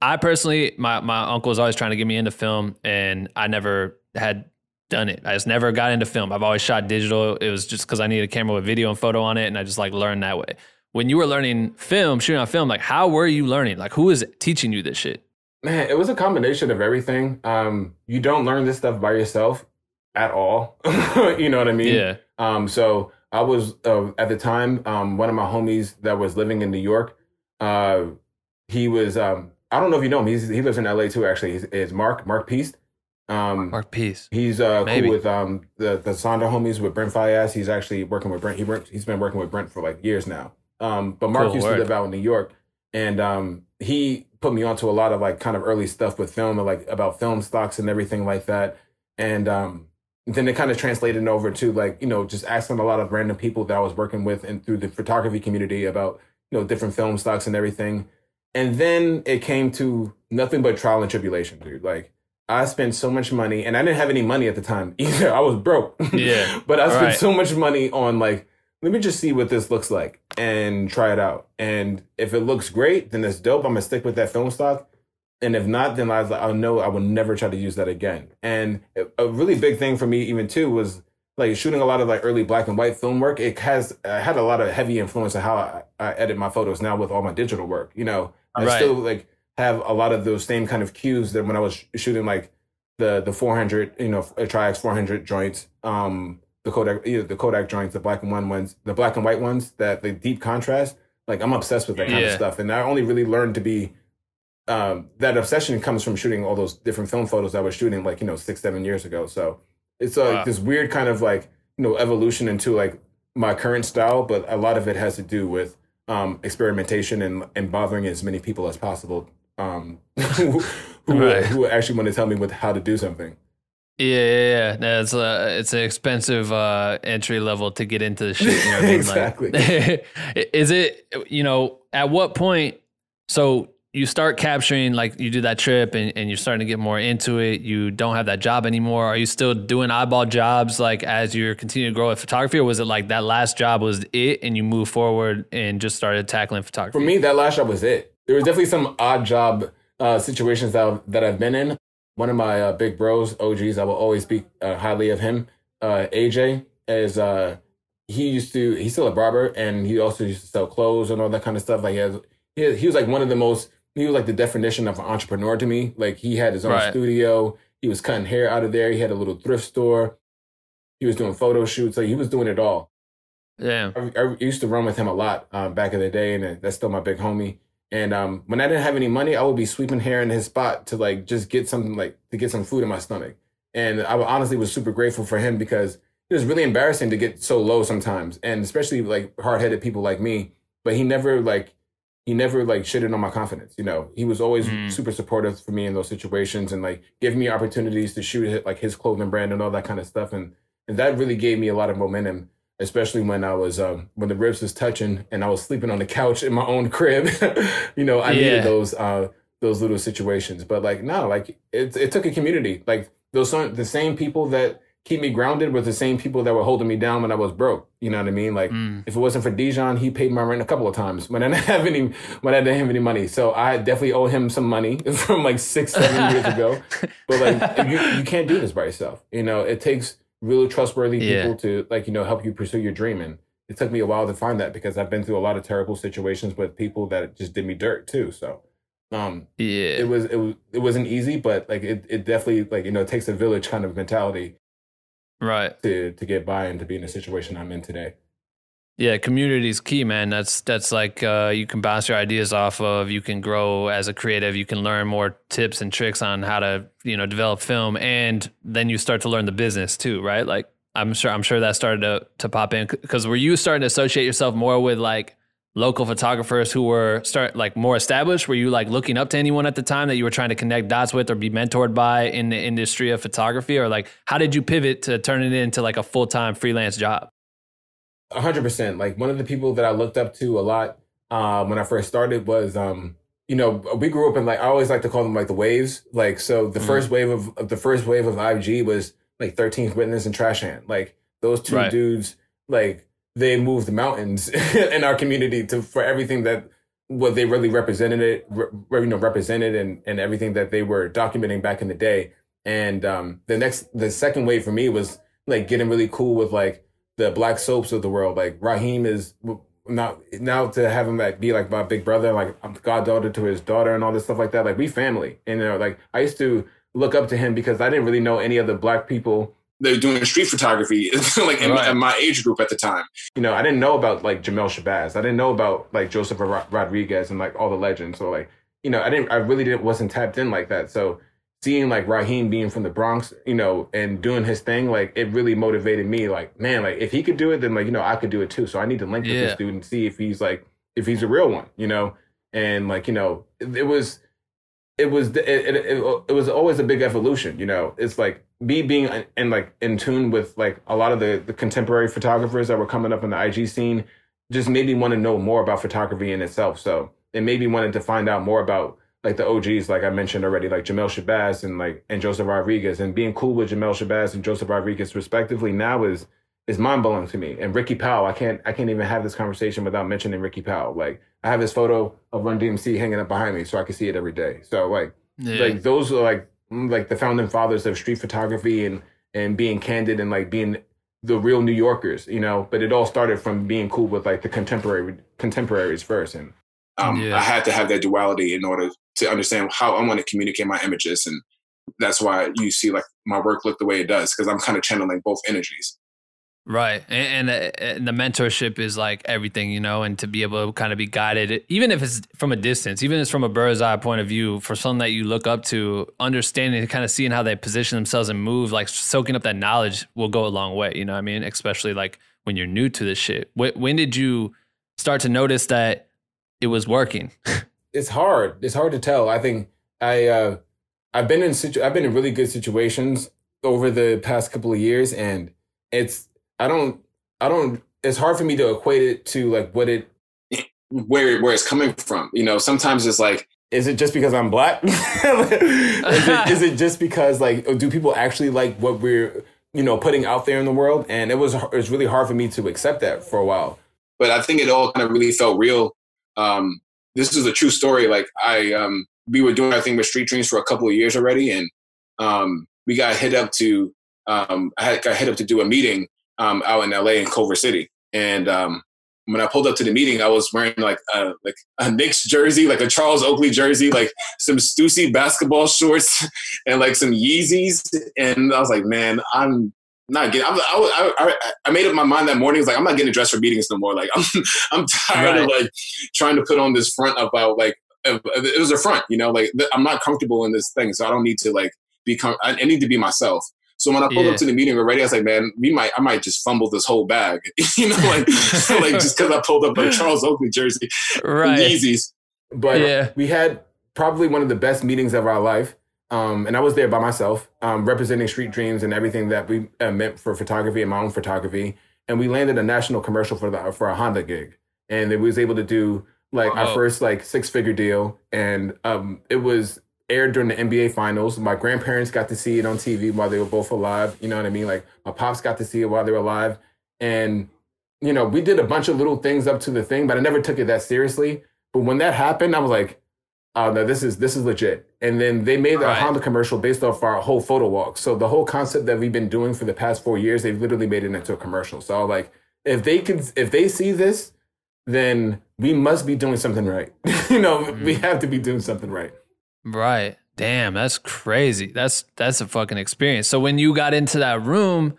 I personally, my my uncle was always trying to get me into film, and I never had done it. I just never got into film. I've always shot digital. It was just because I needed a camera with video and photo on it, and I just like learned that way. When you were learning film, shooting on film, like how were you learning? Like who is teaching you this shit? Man, it was a combination of everything. Um, you don't learn this stuff by yourself at all. you know what I mean? Yeah. Um, so I was uh, at the time um, one of my homies that was living in New York. Uh, he was um, I don't know if you know him. He's, he lives in LA too. Actually, he's, is Mark Mark Peace. Um, Mark Peace. He's uh, cool with um, the the Sonder homies with Brent Faiyaz. He's actually working with Brent. He worked, he's been working with Brent for like years now. Um, but Mark cool used to live out in New York, and um, he put me onto a lot of like kind of early stuff with film and like about film stocks and everything like that. And um, then it kind of translated over to like, you know, just asking a lot of random people that I was working with and through the photography community about, you know, different film stocks and everything. And then it came to nothing but trial and tribulation, dude. Like I spent so much money and I didn't have any money at the time either. I was broke. Yeah. but I spent right. so much money on like let me just see what this looks like and try it out. And if it looks great, then it's dope. I'm gonna stick with that film stock. And if not, then I was like, I'll know I will never try to use that again. And a really big thing for me, even too, was like shooting a lot of like early black and white film work. It has uh, had a lot of heavy influence of how I, I, edit my photos now with all my digital work. You know, I right. still like have a lot of those same kind of cues that when I was shooting like the the 400, you know, Tri-X 400 joints. Um, the Kodak, either the Kodak joints, the black and one ones, the black and white ones, that the deep contrast. Like I'm obsessed with that kind yeah. of stuff, and I only really learned to be. Um, that obsession comes from shooting all those different film photos I was shooting like you know six seven years ago. So it's uh, wow. this weird kind of like you know evolution into like my current style, but a lot of it has to do with um, experimentation and and bothering as many people as possible um, who who, right. who actually want to tell me what how to do something. Yeah, yeah, yeah. It's a it's an expensive uh, entry level to get into the shit. You know I mean? exactly. Like, is it you know at what point? So you start capturing like you do that trip and, and you're starting to get more into it. You don't have that job anymore. Are you still doing eyeball jobs like as you're continuing to grow with photography, or was it like that last job was it and you move forward and just started tackling photography? For me, that last job was it. There was definitely some odd job uh, situations that I've, that I've been in one of my uh, big bros, OGs, I will always speak uh, highly of him. Uh, AJ is uh, he used to he's still a barber and he also used to sell clothes and all that kind of stuff. Like he has he, he was like one of the most he was like the definition of an entrepreneur to me. Like he had his own right. studio. He was cutting hair out of there. He had a little thrift store. He was doing photo shoots. Like he was doing it all. Yeah. I, I used to run with him a lot um, back in the day, and that's still my big homie. And um, when I didn't have any money, I would be sweeping hair in his spot to like just get something like to get some food in my stomach. And I honestly was super grateful for him because it was really embarrassing to get so low sometimes, and especially like hard headed people like me. But he never like he never like shitted on my confidence. You know, he was always mm. super supportive for me in those situations and like giving me opportunities to shoot like his clothing brand and all that kind of stuff. And and that really gave me a lot of momentum, especially when I was um when the ribs was touching and I was sleeping on the couch in my own crib. you know, I yeah. needed those uh those little situations. But like no, like it it took a community. Like those the same people that keep me grounded with the same people that were holding me down when I was broke. You know what I mean? Like mm. if it wasn't for Dijon, he paid my rent a couple of times when I didn't have any when I didn't have any money. So I definitely owe him some money from like six, seven years ago. But like you, you can't do this by yourself. You know, it takes really trustworthy yeah. people to like, you know, help you pursue your dream. And it took me a while to find that because I've been through a lot of terrible situations with people that just did me dirt too. So um yeah it was it was it wasn't easy but like it, it definitely like you know it takes a village kind of mentality right to to get by and to be in the situation i'm in today yeah community is key man that's that's like uh, you can bounce your ideas off of you can grow as a creative you can learn more tips and tricks on how to you know develop film and then you start to learn the business too right like i'm sure i'm sure that started to to pop in because were you starting to associate yourself more with like local photographers who were start like more established? Were you like looking up to anyone at the time that you were trying to connect dots with or be mentored by in the industry of photography? Or like how did you pivot to turn it into like a full time freelance job? A hundred percent. Like one of the people that I looked up to a lot uh, when I first started was um, you know, we grew up in like I always like to call them like the waves. Like so the mm first wave of, of the first wave of IG was like 13th Witness and Trashhand. Like those two right. dudes like they moved mountains in our community to for everything that what they really represented it, re, you know, represented and, and everything that they were documenting back in the day. And um, the next, the second wave for me was like getting really cool with like the black soaps of the world. Like Raheem is not now to have him like be like my big brother, like I'm goddaughter to his daughter and all this stuff like that. Like we family, and you know, like I used to look up to him because I didn't really know any other black people they're doing street photography like in, right. my, age group at the time you know i didn't know about like jamel shabazz i didn't know about like joseph rodriguez and like all the legends so like you know i didn't i really didn't wasn't tapped in like that so seeing like raheem being from the bronx you know and doing his thing like it really motivated me like man like if he could do it then like you know i could do it too so i need to link yeah. with this dude and see if he's like if he's a real one you know and like you know it, it was it was it, it, it, it was always a big evolution you know it's like me being in like in tune with like a lot of the, the contemporary photographers that were coming up in the IG scene just made me want to know more about photography in itself. So it made me wanted to find out more about like the OGs, like I mentioned already, like Jamel Shabazz and like and Joseph Rodriguez, and being cool with Jamel Shabazz and Joseph Rodriguez respectively now is is mind blowing to me. And Ricky Powell, I can't I can't even have this conversation without mentioning Ricky Powell. Like I have his photo of Run DMC hanging up behind me, so I can see it every day. So like yeah. like those are like like the founding fathers of street photography and and being candid and like being the real New Yorkers, you know. But it all started from being cool with like the contemporary contemporaries first, and um, yeah. I had to have that duality in order to understand how I want to communicate my images, and that's why you see like my work look the way it does because I'm kind of channeling both energies. Right. And, and, uh, and, the mentorship is like everything, you know, and to be able to kind of be guided, even if it's from a distance, even if it's from a bird's eye point of view, for someone that you look up to, understanding, kind of seeing how they position themselves and move, like soaking up that knowledge will go a long way, you know what I mean? Especially like when you're new to this shit. When, when did you start to notice that it was working? it's hard. It's hard to tell. I think I, uh, I've been in situ- I've been in really good situations over the past couple of years and it's I don't I don't it's hard for me to equate it to like what it where where it's coming from. You know, sometimes it's like is it just because I'm black? is, it, is it just because like do people actually like what we're you know putting out there in the world? And it was it was really hard for me to accept that for a while. But I think it all kind of really felt real. Um, this is a true story. Like I um, we were doing our thing with Street Dreams for a couple of years already, and um, we got hit up to um, I got hit up to do a meeting um, out in LA in Culver City. And um, when I pulled up to the meeting, I was wearing like a like a Knicks jersey, like a Charles Oakley jersey, like some Stussy basketball shorts, and like some Yeezys. And I was like, man, I'm not getting. I'm, I, I, I made up my mind that morning. I was like, I'm not getting dressed for meetings no more. Like, I'm I'm tired right. of like trying to put on this front about like it was a front, you know. Like I'm not comfortable in this thing, so I don't need to like become. I need to be myself. So when I pulled yeah. up to the meeting already, I was like, man, we might, I might just fumble this whole bag, you know, like, like just because I pulled up a Charles Oakley jersey, right? Yeezys. But yeah. we had probably one of the best meetings of our life. Um, and I was there by myself, um, representing Street Dreams and everything that we uh, meant for photography and my own photography. And we landed a national commercial for the for a Honda gig, and we was able to do like our first like six figure deal, and um, it was aired during the NBA finals. My grandparents got to see it on TV while they were both alive. You know what I mean? Like my pops got to see it while they were alive. And, you know, we did a bunch of little things up to the thing, but I never took it that seriously. But when that happened, I was like, oh no, this is this is legit. And then they made the right. Honda commercial based off our whole photo walk. So the whole concept that we've been doing for the past four years, they've literally made it into a commercial. So like if they can if they see this, then we must be doing something right. you know, mm-hmm. we have to be doing something right. Right. Damn, that's crazy. That's that's a fucking experience. So when you got into that room,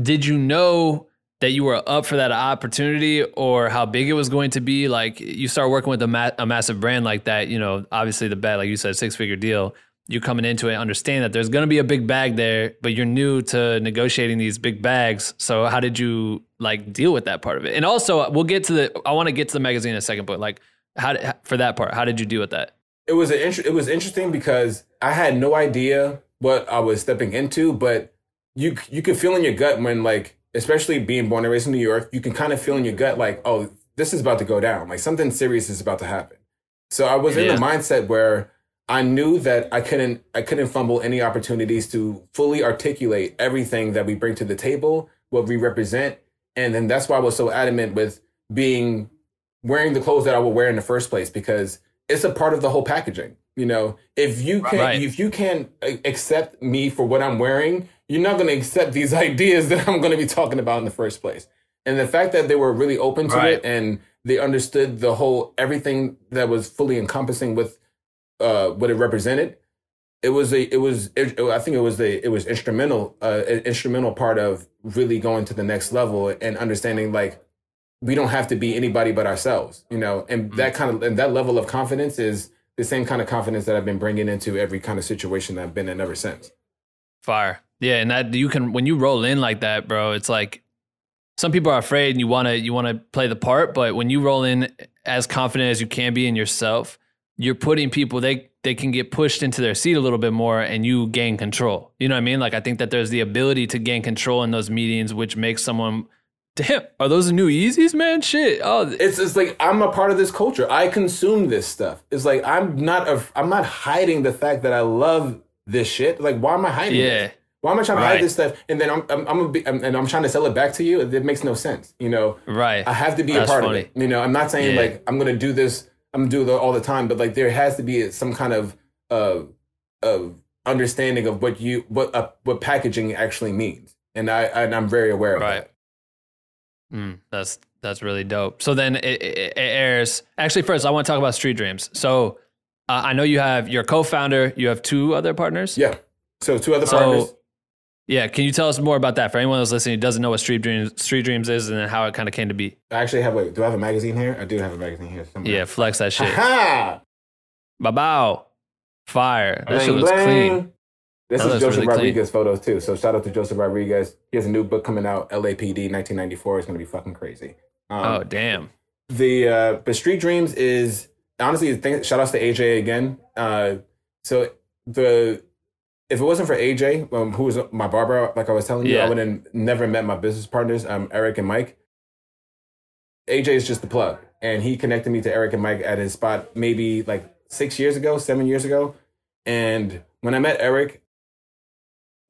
did you know that you were up for that opportunity or how big it was going to be? Like you start working with a, ma- a massive brand like that, you know, obviously the bet, like you said, six figure deal. You're coming into it, understand that there's going to be a big bag there, but you're new to negotiating these big bags. So how did you like deal with that part of it? And also, we'll get to the. I want to get to the magazine in a second, but like, how for that part, how did you deal with that? it was an it was interesting because I had no idea what I was stepping into, but you you could feel in your gut when like especially being born and raised in New York, you can kind of feel in your gut like, oh, this is about to go down. Like something serious is about to happen. So I was yeah. in the mindset where I knew that I couldn't I couldn't fumble any opportunities to fully articulate everything that we bring to the table, what we represent. And then that's why I was so adamant with being wearing the clothes that I would wear in the first place because it's a part of the whole packaging. You know, if you can right. if you can't uh, accept me for what I'm wearing, you're not going to accept these ideas that I'm going to be talking about in the first place. And the fact that they were really open to right. it and they understood the whole everything that was fully encompassing with uh, what it represented. It was a it was it, I think it was the it was instrumental uh, an instrumental part of really going to the next level and understanding like we don't have to be anybody but ourselves, you know, and mm-hmm. that kind of and that level of confidence is the same kind of confidence that I've been bringing into every kind of situation that I've been in ever since. Fire, yeah, and that you can when you roll in like that, bro. It's like some people are afraid and you want to you want to play the part, but when you roll in as confident as you can be in yourself, you're putting people they they can get pushed into their seat a little bit more and you gain control. You know what I mean? Like I think that there's the ability to gain control in those meetings, which makes someone Damn, are those new Yeezys, man? Shit. Oh, it's it's like I'm a part of this culture. I consume this stuff. It's like I'm not a, I'm not hiding the fact that I love this shit. Like, why am I hiding? Yeah. This? Why am I trying right. to hide this stuff? And then I'm I'm, I'm, be, I'm, and I'm trying to sell it back to you. It makes no sense. You know. Right. I have to be That's a part funny. of it. You know. I'm not saying yeah. like I'm gonna do this. I'm gonna do it all the time. But like there has to be some kind of uh of understanding of what you what uh, what packaging actually means. And I and I'm very aware of right. that. Mm, that's that's really dope. So then it, it, it, airs. Actually, first I want to talk about Street Dreams. So uh, I know you have your co-founder. You have two other partners. Yeah. So two other so, partners. Yeah. Can you tell us more about that for anyone who's listening who doesn't know what Street Dreams Street Dreams is and how it kind of came to be? I actually have. Wait, do I have a magazine here? I do have a magazine here. Somewhere. Yeah. Flex that shit. Ha! Bow Fire. That shit looks clean. This is Joseph really Rodriguez clean. photos too. So shout out to Joseph Rodriguez. He has a new book coming out, LAPD 1994. It's gonna be fucking crazy. Um, oh damn. The uh, but Street Dreams is honestly thank, shout outs to AJ again. Uh, so the if it wasn't for AJ, um, who was my barber, like I was telling you, yeah. I would have never met my business partners, um, Eric and Mike. AJ is just the plug, and he connected me to Eric and Mike at his spot maybe like six years ago, seven years ago. And when I met Eric,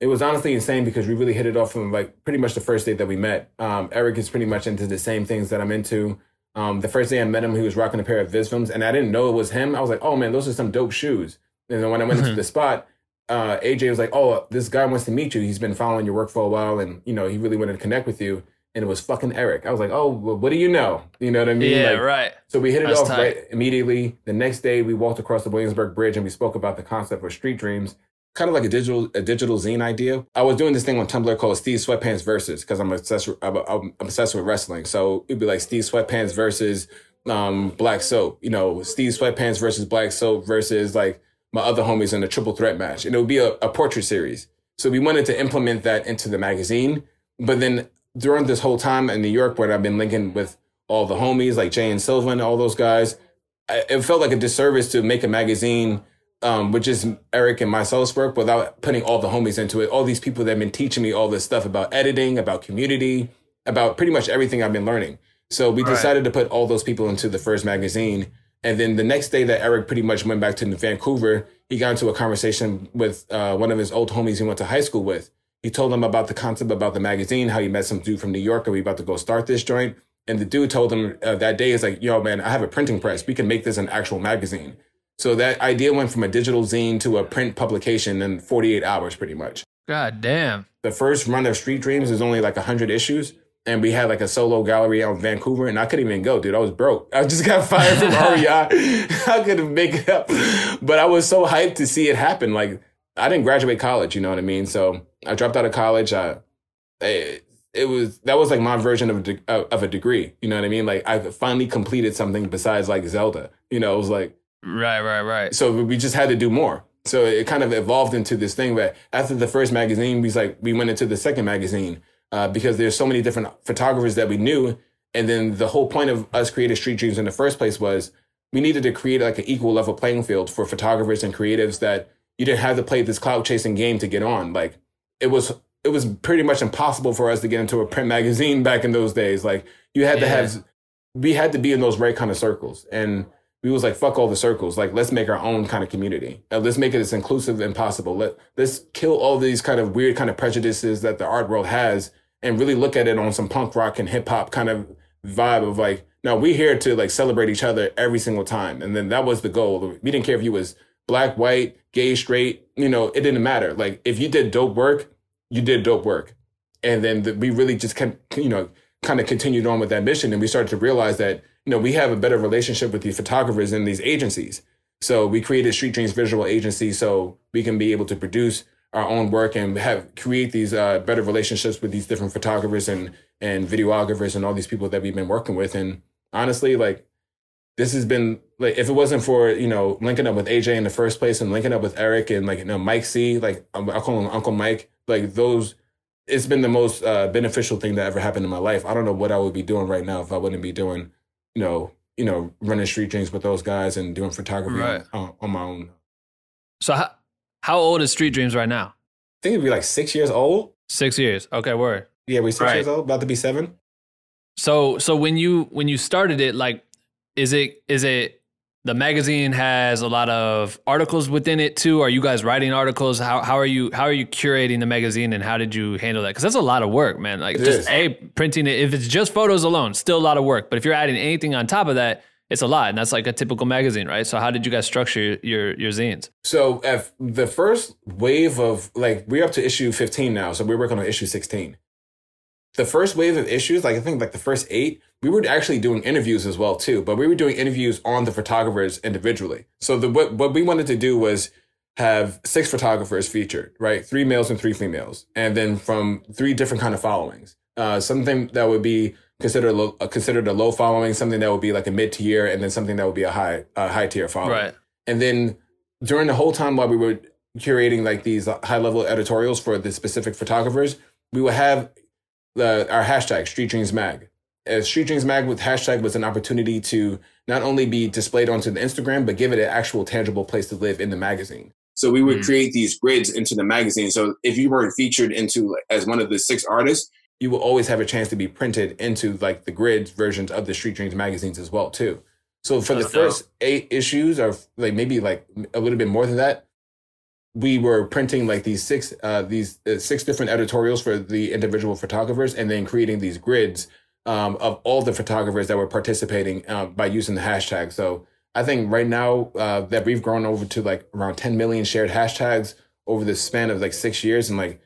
it was honestly insane because we really hit it off from like pretty much the first day that we met. Um, Eric is pretty much into the same things that I'm into. Um, the first day I met him, he was rocking a pair of Visvims, and I didn't know it was him. I was like, "Oh man, those are some dope shoes." And then when I went into the spot, uh, AJ was like, "Oh, this guy wants to meet you. He's been following your work for a while, and you know he really wanted to connect with you." and it was fucking Eric. I was like, oh, well, what do you know? You know what I mean? Yeah, like, right. So we hit it That's off tight. right immediately. The next day, we walked across the Williamsburg Bridge and we spoke about the concept of street dreams, kind of like a digital a digital zine idea. I was doing this thing on Tumblr called Steve Sweatpants versus because I'm obsessed I'm, I'm obsessed with wrestling. So it'd be like Steve Sweatpants versus um, Black Soap. You know, Steve Sweatpants versus Black Soap versus like my other homies in a triple threat match, and it would be a, a portrait series. So we wanted to implement that into the magazine, but then during this whole time in New York, where I've been linking with all the homies like Jay and Silva and all those guys, I, it felt like a disservice to make a magazine, um, which is Eric and myself's work, without putting all the homies into it. All these people that have been teaching me all this stuff about editing, about community, about pretty much everything I've been learning. So we Right. decided to put all those people into the first magazine. And then the next day that Eric pretty much went back to Vancouver, he got into a conversation with uh, one of his old homies he went to high school with. He told him about the concept about the magazine, how he met some dude from New York and we about to go start this joint. And the dude told him uh, that day is like, yo, man, I have a printing press. We can make this an actual magazine. So that idea went from a digital zine to a print publication in 48 hours, pretty much. God damn. The first run of Street Dreams is only like 100 issues. And we had like a solo gallery out in Vancouver, and I couldn't even go, dude. I was broke. I just got fired from REI. I couldn't make it up. But I was so hyped to see it happen. Like, I didn't graduate college, you know what I mean? So I dropped out of college. I, it, it was that was like my version of a, de- of a degree. You know what I mean? Like I finally completed something besides like Zelda. You know, it was like Right, right, right. so we just had to do more. So it kind of evolved into this thing where after the first magazine, we was like we went into the second magazine uh, because there's so many different photographers that we knew, and then the whole point of us creating Street Dreams in the first place was we needed to create like an equal level playing field for photographers and creatives that you didn't have to play this cloud chasing game to get on. Like it was it was pretty much impossible for us to get into a print magazine back in those days. Like you had to have we had to be in those right kind of circles. And we was like fuck all the circles. Like let's make our own kind of community. Uh, let's make it as inclusive and possible. Let let's kill all these kind of weird kind of prejudices that the art world has and really look at it on some punk rock and hip hop kind of vibe of like no we're here to like celebrate each other every single time. And then that was the goal. We didn't care if you was black white gay straight you know it didn't matter. Like if you did dope work you did dope work. And then the, we really just can you know kind of continued on with that mission and we started to realize that you know we have a better relationship with these photographers and these agencies. So we created street dreams visual agency so we can be able to produce our own work and have create these uh, better relationships with these different photographers and and videographers and all these people that we've been working with and honestly like this has been like if it wasn't for you know linking up with AJ in the first place and linking up with Eric and like you know Mike C like um, I call him Uncle Mike like those it's been the most uh, beneficial thing that ever happened in my life. I don't know what I would be doing right now if I wouldn't be doing you know you know running street dreams with those guys and doing photography Right. on, on my own. So how, how old is Street Dreams right now? I think it'd be like six years old. Six years. Okay, word. Yeah, we're six Right. years old, about to be seven. So so when you when you started it, like, is it is it the magazine has a lot of articles within it too? Are you guys writing articles? How how are you how are you curating the magazine and how did you handle that? Because that's a lot of work, man. Like It just is. a printing it. If it's just photos alone, still a lot of work. But if you're adding anything on top of that, it's a lot, and that's like a typical magazine, right? So how did you guys structure your your zines? So the first wave of like we're up to issue 15 now, so we're working on issue 16. The first wave of issues, like I think like the first eight, we were actually doing interviews as well too, but we were doing interviews on the photographers individually. So the what what we wanted to do was have six photographers featured, right? Three males and three females, and then from three different kind of followings. Uh, something that would be considered a low, uh, considered a low following, something that would be like a mid tier, and then something that would be a high a high tier following. Right. And then during the whole time while we were curating like these high level editorials for the specific photographers, we would have the, our hashtag Street Dreams Mag. As Street Dreams Mag with hashtag was an opportunity to not only be displayed onto the Instagram, but give it an actual tangible place to live in the magazine. So we would Mm. create these grids into the magazine. So if you weren't featured into like, as one of the six artists, you will always have a chance to be printed into like the grid versions of the Street Dreams magazines as well too. So for the first eight issues, or like maybe like a little bit more than that, we were printing like these six uh, these uh, six different editorials for the individual photographers, and then creating these grids um, of all the photographers that were participating um, by using the hashtag. So I think right now uh, that we've grown over to like around 10 million shared hashtags over the span of like six years, and like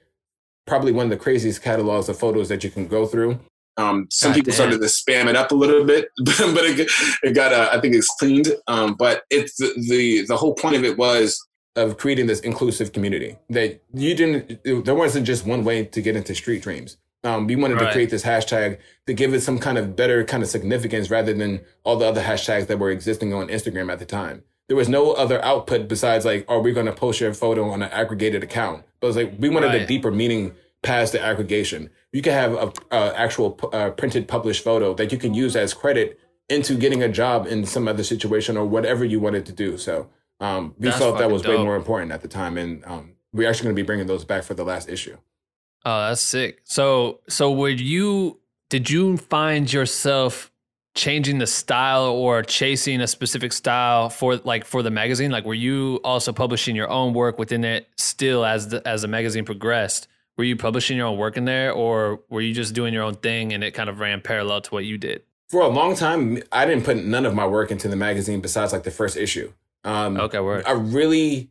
probably one of the craziest catalogs of photos that you can go through. Um, some God people damn. started to spam it up a little bit, but it, it got uh, I think it's cleaned. Um, but it's the, the the whole point of it was of creating this inclusive community that you didn't. There wasn't just one way to get into Street Dreams. Um, we wanted right. to create this hashtag to give it some kind of better kind of significance rather than all the other hashtags that were existing on Instagram at the time. There was no other output besides like, are we going to post your photo on an aggregated account? But it was like we wanted right. a deeper meaning past the aggregation. You can have a, a actual uh, printed published photo that you can use as credit into getting a job in some other situation or whatever you wanted to do. So um, we That's felt that was dope. way more important at the time, and um, we're actually going to be bringing those back for the last issue. Oh, that's sick. So, so would you? Did you find yourself changing the style or chasing a specific style for like for the magazine? Like, were you also publishing your own work within it still as the as the magazine progressed? Were you publishing your own work in there, or were you just doing your own thing and it kind of ran parallel to what you did? For a long time, I didn't put none of my work into the magazine besides like the first issue. Um, okay, word. I really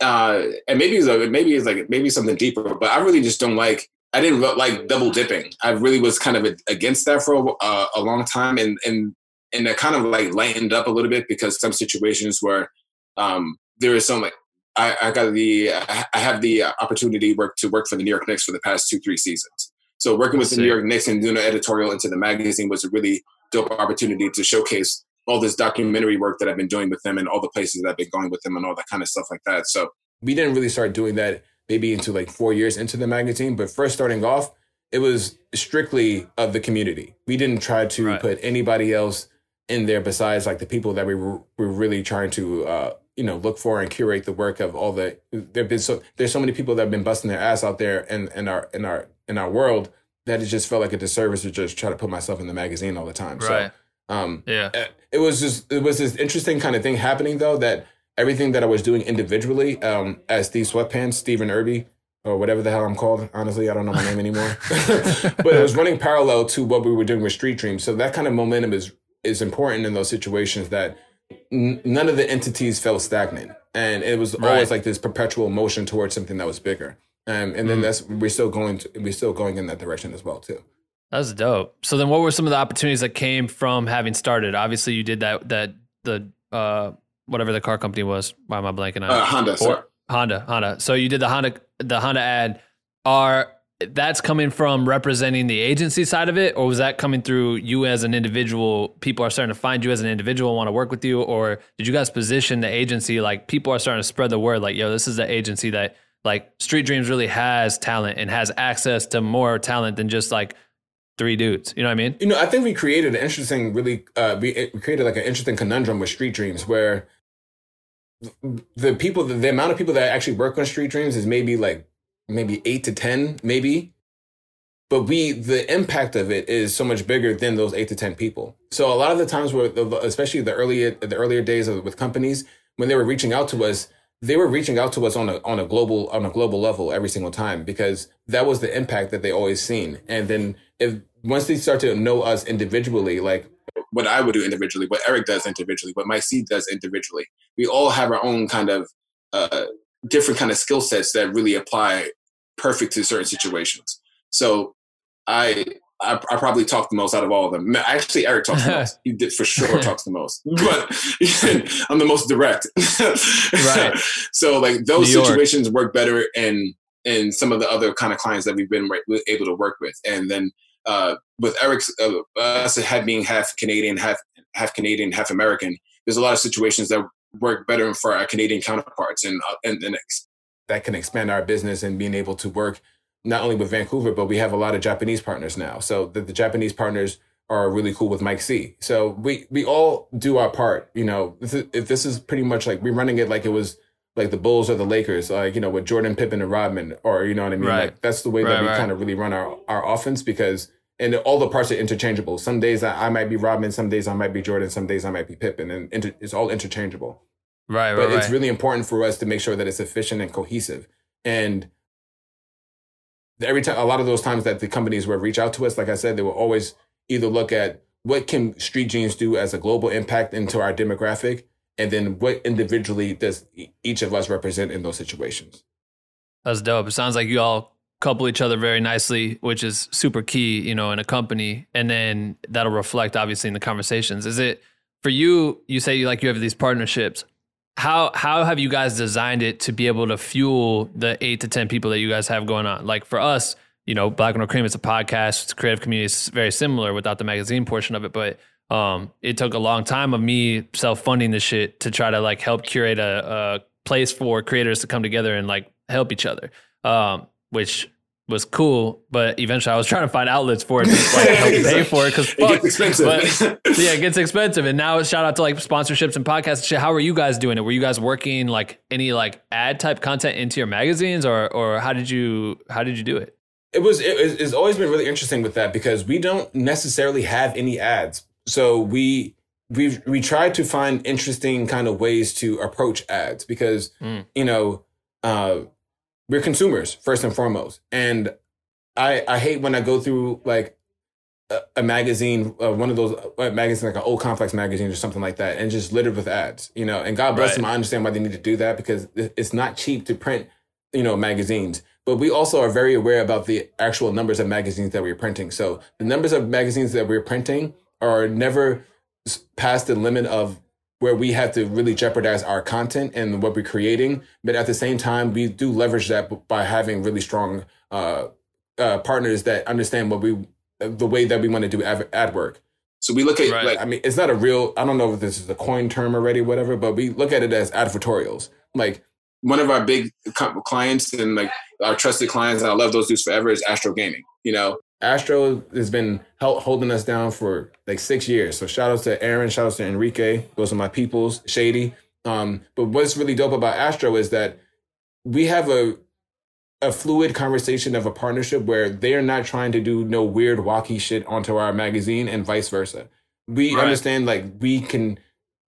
uh, and maybe it's a, maybe it's like maybe something deeper, but I really just don't like. I didn't like double dipping. I really was kind of against that for a, uh, a long time, and and and that kind of like lightened up a little bit because some situations where um, there is some like I, I got the I have the opportunity work to work for the New York Knicks for the past two three seasons. So working with the New York Knicks and doing an editorial into the magazine was a really dope opportunity to showcase all this documentary work that I've been doing with them and all the places that I've been going with them and all that kind of stuff like that. So we didn't really start doing that maybe into like four years into the magazine, but first starting off, it was strictly of the community. We didn't try to right. put anybody else in there besides like the people that we were, were really trying to uh, you know look for and curate the work of all the there've been so there's so many people that have been busting their ass out there in, in our in our in our world that it just felt like a disservice to just try to put myself in the magazine all the time. Right. So um, yeah, eh, it was just it was this interesting kind of thing happening though that everything that I was doing individually um, as Steve Sweatpants, Stephen Irby, or whatever the hell I'm called. Honestly, I don't know my name anymore. but it was running parallel to what we were doing with Street Dreams. So that kind of momentum is is important in those situations that n- none of the entities felt stagnant, and it was right. always like this perpetual motion towards something that was bigger. Um, and then mm. that's we're still going to, we're still going in that direction as well too. That's dope. So then, what were some of the opportunities that came from having started? Obviously, you did that that the uh whatever the car company was. Why am I blanking on? Uh, Honda. Or, Honda. Honda. So you did the Honda the Honda ad. Are that's coming from representing the agency side of it, or was that coming through you as an individual? People are starting to find you as an individual, want to work with you, or did you guys position the agency like people are starting to spread the word? Like, yo, this is the agency that like Street Dreams really has talent and has access to more talent than just like three dudes. You know what I mean? You know, I think we created an interesting, really, uh, we, we created like an interesting conundrum with Street Dreams where the people, the, amount of people that actually work on Street Dreams is maybe like maybe eight to 10, maybe. But we, the impact of it is so much bigger than those eight to 10 people. So a lot of the times where, especially the earlier, the earlier days of, with companies, when they were reaching out to us, they were reaching out to us on a on a global on a global level every single time because that was the impact that they always seen. And then if once they start to know us individually, like what I would do individually, what Eric does individually, what Mike C does individually, we all have our own kind of uh, different kind of skill sets that really apply perfect to certain situations. So I, I, I probably talk the most out of all of them. Actually, Eric talks the most. He did for sure talks the most, but I'm the most direct. right. So like those situations work better in in some of the other kind of clients that we've been able to work with, and then uh, with Eric's uh, us had being half Canadian, half half Canadian, half American. There's a lot of situations that work better for our Canadian counterparts, and uh, and, and ex- that can expand our business and being able to work not only with Vancouver, but we have a lot of Japanese partners now. So the, the Japanese partners are really cool with Mike C. So we we all do our part. You know, if this is pretty much like we're running it like it was like the Bulls or the Lakers, like you know, with Jordan, Pippen, and Rodman, or you know what I mean. Right. Like that's the way right, that we right. kind of really run our our offense because and all the parts are interchangeable. Some days I, might be Rodman, some days I might be Jordan, some days I might be Pippen, and inter, it's all interchangeable. Right, right. but right. it's really important for us to make sure that it's efficient and cohesive. And every time, a lot of those times that the companies will reach out to us, like I said, they will always either look at what can Street Dreams do as a global impact into our demographic, and then what individually does each of us represent in those situations. That's dope. It sounds like you all couple each other very nicely, which is super key, you know, in a company, and then that'll reflect obviously in the conversations. Is it for you? You say you like you have these partnerships. How how have you guys designed it to be able to fuel the eight to ten people that you guys have going on? Like for us, you know, Black and Cream, it's a podcast, it's a creative community, it's very similar without the magazine portion of it, but um, it took a long time of me self funding the shit to try to like help curate a, a place for creators to come together and like help each other. Um, which was cool, but eventually I was trying to find outlets for it to like help pay for it because it gets expensive. But, yeah, it gets expensive. And now it's shout out to like sponsorships and podcasts. shit. How are you guys doing it? Were you guys working like any like ad type content into your magazines, or or how did you how did you do it? It was it, it's always been really interesting with that because we don't necessarily have any ads, so we we we tried to find interesting kind of ways to approach ads because mm. you know. Uh, we're consumers first and foremost. And I I hate when I go through like a, a magazine, uh, one of those uh, magazines like an old complex magazine or something like that, and just littered with ads. You know, and God bless right. them. I understand why they need to do that because it's not cheap to print. You know, magazines. But we also are very aware about the actual numbers of magazines that we're printing. So the numbers of magazines that we're printing are never past the limit of where we have to really jeopardize our content and what we're creating. But at the same time, we do leverage that by having really strong uh, uh, partners that understand what we, the way that we want to do ad, ad work. So we look at right. like I mean, it's not a real. I don't know if this is a coin term already, whatever. But we look at it as advertorials. Like one of our big clients and like our trusted clients, and I love those dudes forever, is Astro Gaming. You know, Astro has been help, holding us down for like six years. So shout out to Aaron, shout out to Enrique. Those are my peoples, Shady. Um, but what's really dope about Astro is that we have a a fluid conversation of a partnership where they're not trying to do no weird wacky shit onto our magazine and vice versa. We right. understand like we can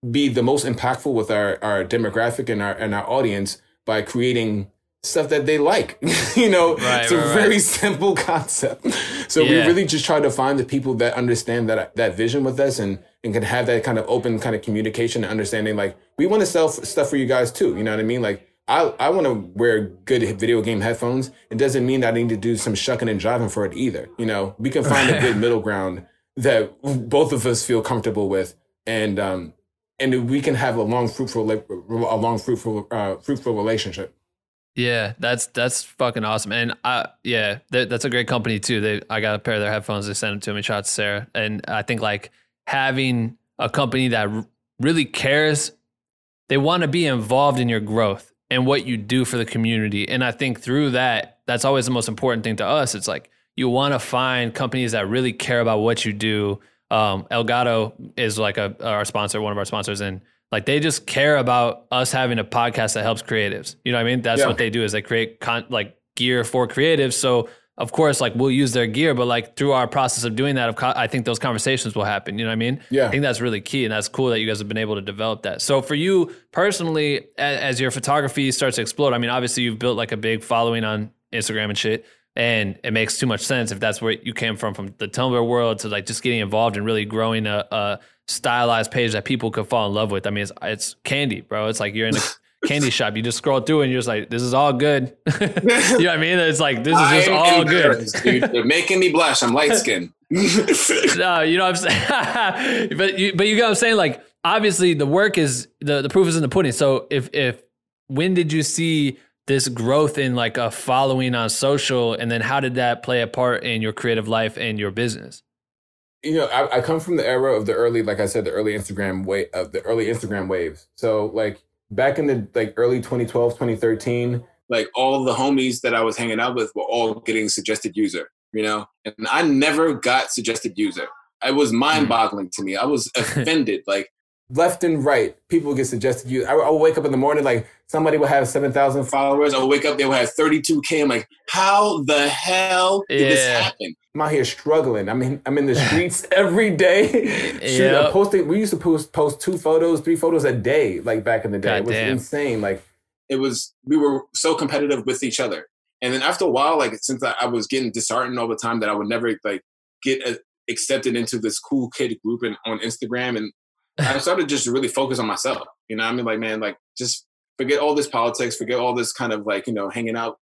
be the most impactful with our, our demographic and our and our audience by creating stuff that they like. you know, right, it's a right, very right. simple concept. So yeah. we really just try to find the people that understand that that vision with us and and can have that kind of open kind of communication and understanding. Like we want to sell stuff for you guys too. You know what I mean? Like. I, I want to wear good video game headphones. It doesn't mean that I need to do some shucking and driving for it either. You know, we can find a good middle ground that both of us feel comfortable with, and um, and we can have a long fruitful a long fruitful uh, fruitful relationship. Yeah, that's that's fucking awesome. And I yeah, that's a great company too. They I got a pair of their headphones. They sent them to me. Shout out to Sarah. And I think like having a company that really cares, they want to be involved in your growth and what you do for the community. And I think through that, that's always the most important thing to us. It's like you want to find companies that really care about what you do. Um, Elgato is like a our sponsor, one of our sponsors, and like they just care about us having a podcast that helps creatives. You know what I mean? That's yeah. what they do is they create con- like gear for creatives. So of course, like we'll use their gear, but like through our process of doing that, of I think those conversations will happen. You know what I mean? Yeah. I think that's really key, and that's cool that you guys have been able to develop that. So for you personally, as your photography starts to explode, I mean, obviously you've built like a big following on Instagram and shit and it makes too much sense if that's where you came from from the Tumblr world to like just getting involved and really growing a, a stylized page that people could fall in love with. I mean, it's, it's candy, bro. It's like you're in a candy shop. You just scroll through and you're just like, this is all good. you know what I mean? It's like this is just all good. Dude, they're making me blush. I'm light skinned. no, you know what I'm saying. but you, but you get what I'm saying. Like obviously, the work is the the proof is in the pudding. So if if when did you see this growth in like a following on social and then how did that play a part in your creative life and your business you know I, I come from the era of the early like i said the early instagram wave of the early instagram waves. So like back in the like early 2012 2013 like all the homies that i was hanging out with were all getting suggested user you know? And i never got suggested user. It was hmm. mind boggling to me. I was offended. Like left and right, people get suggested you. I, I will wake up in the morning like somebody will have seven thousand followers. I'll wake up they will have thirty two k. I'm like, how the hell did yeah. this happen? I'm out here struggling. I mean, I'm in the streets every day. yep. posting. We used to post post two photos, three photos a day, like back in the day. God it was damn. insane. Like it was. We were so competitive with each other. And then after a while, like since I, I was getting disheartened all the time that I would never like get a, accepted into this cool kid group and, on Instagram and I started just really focus on myself. You know, I mean, like, man, like, just forget all this politics, forget all this kind of like, you know, hanging out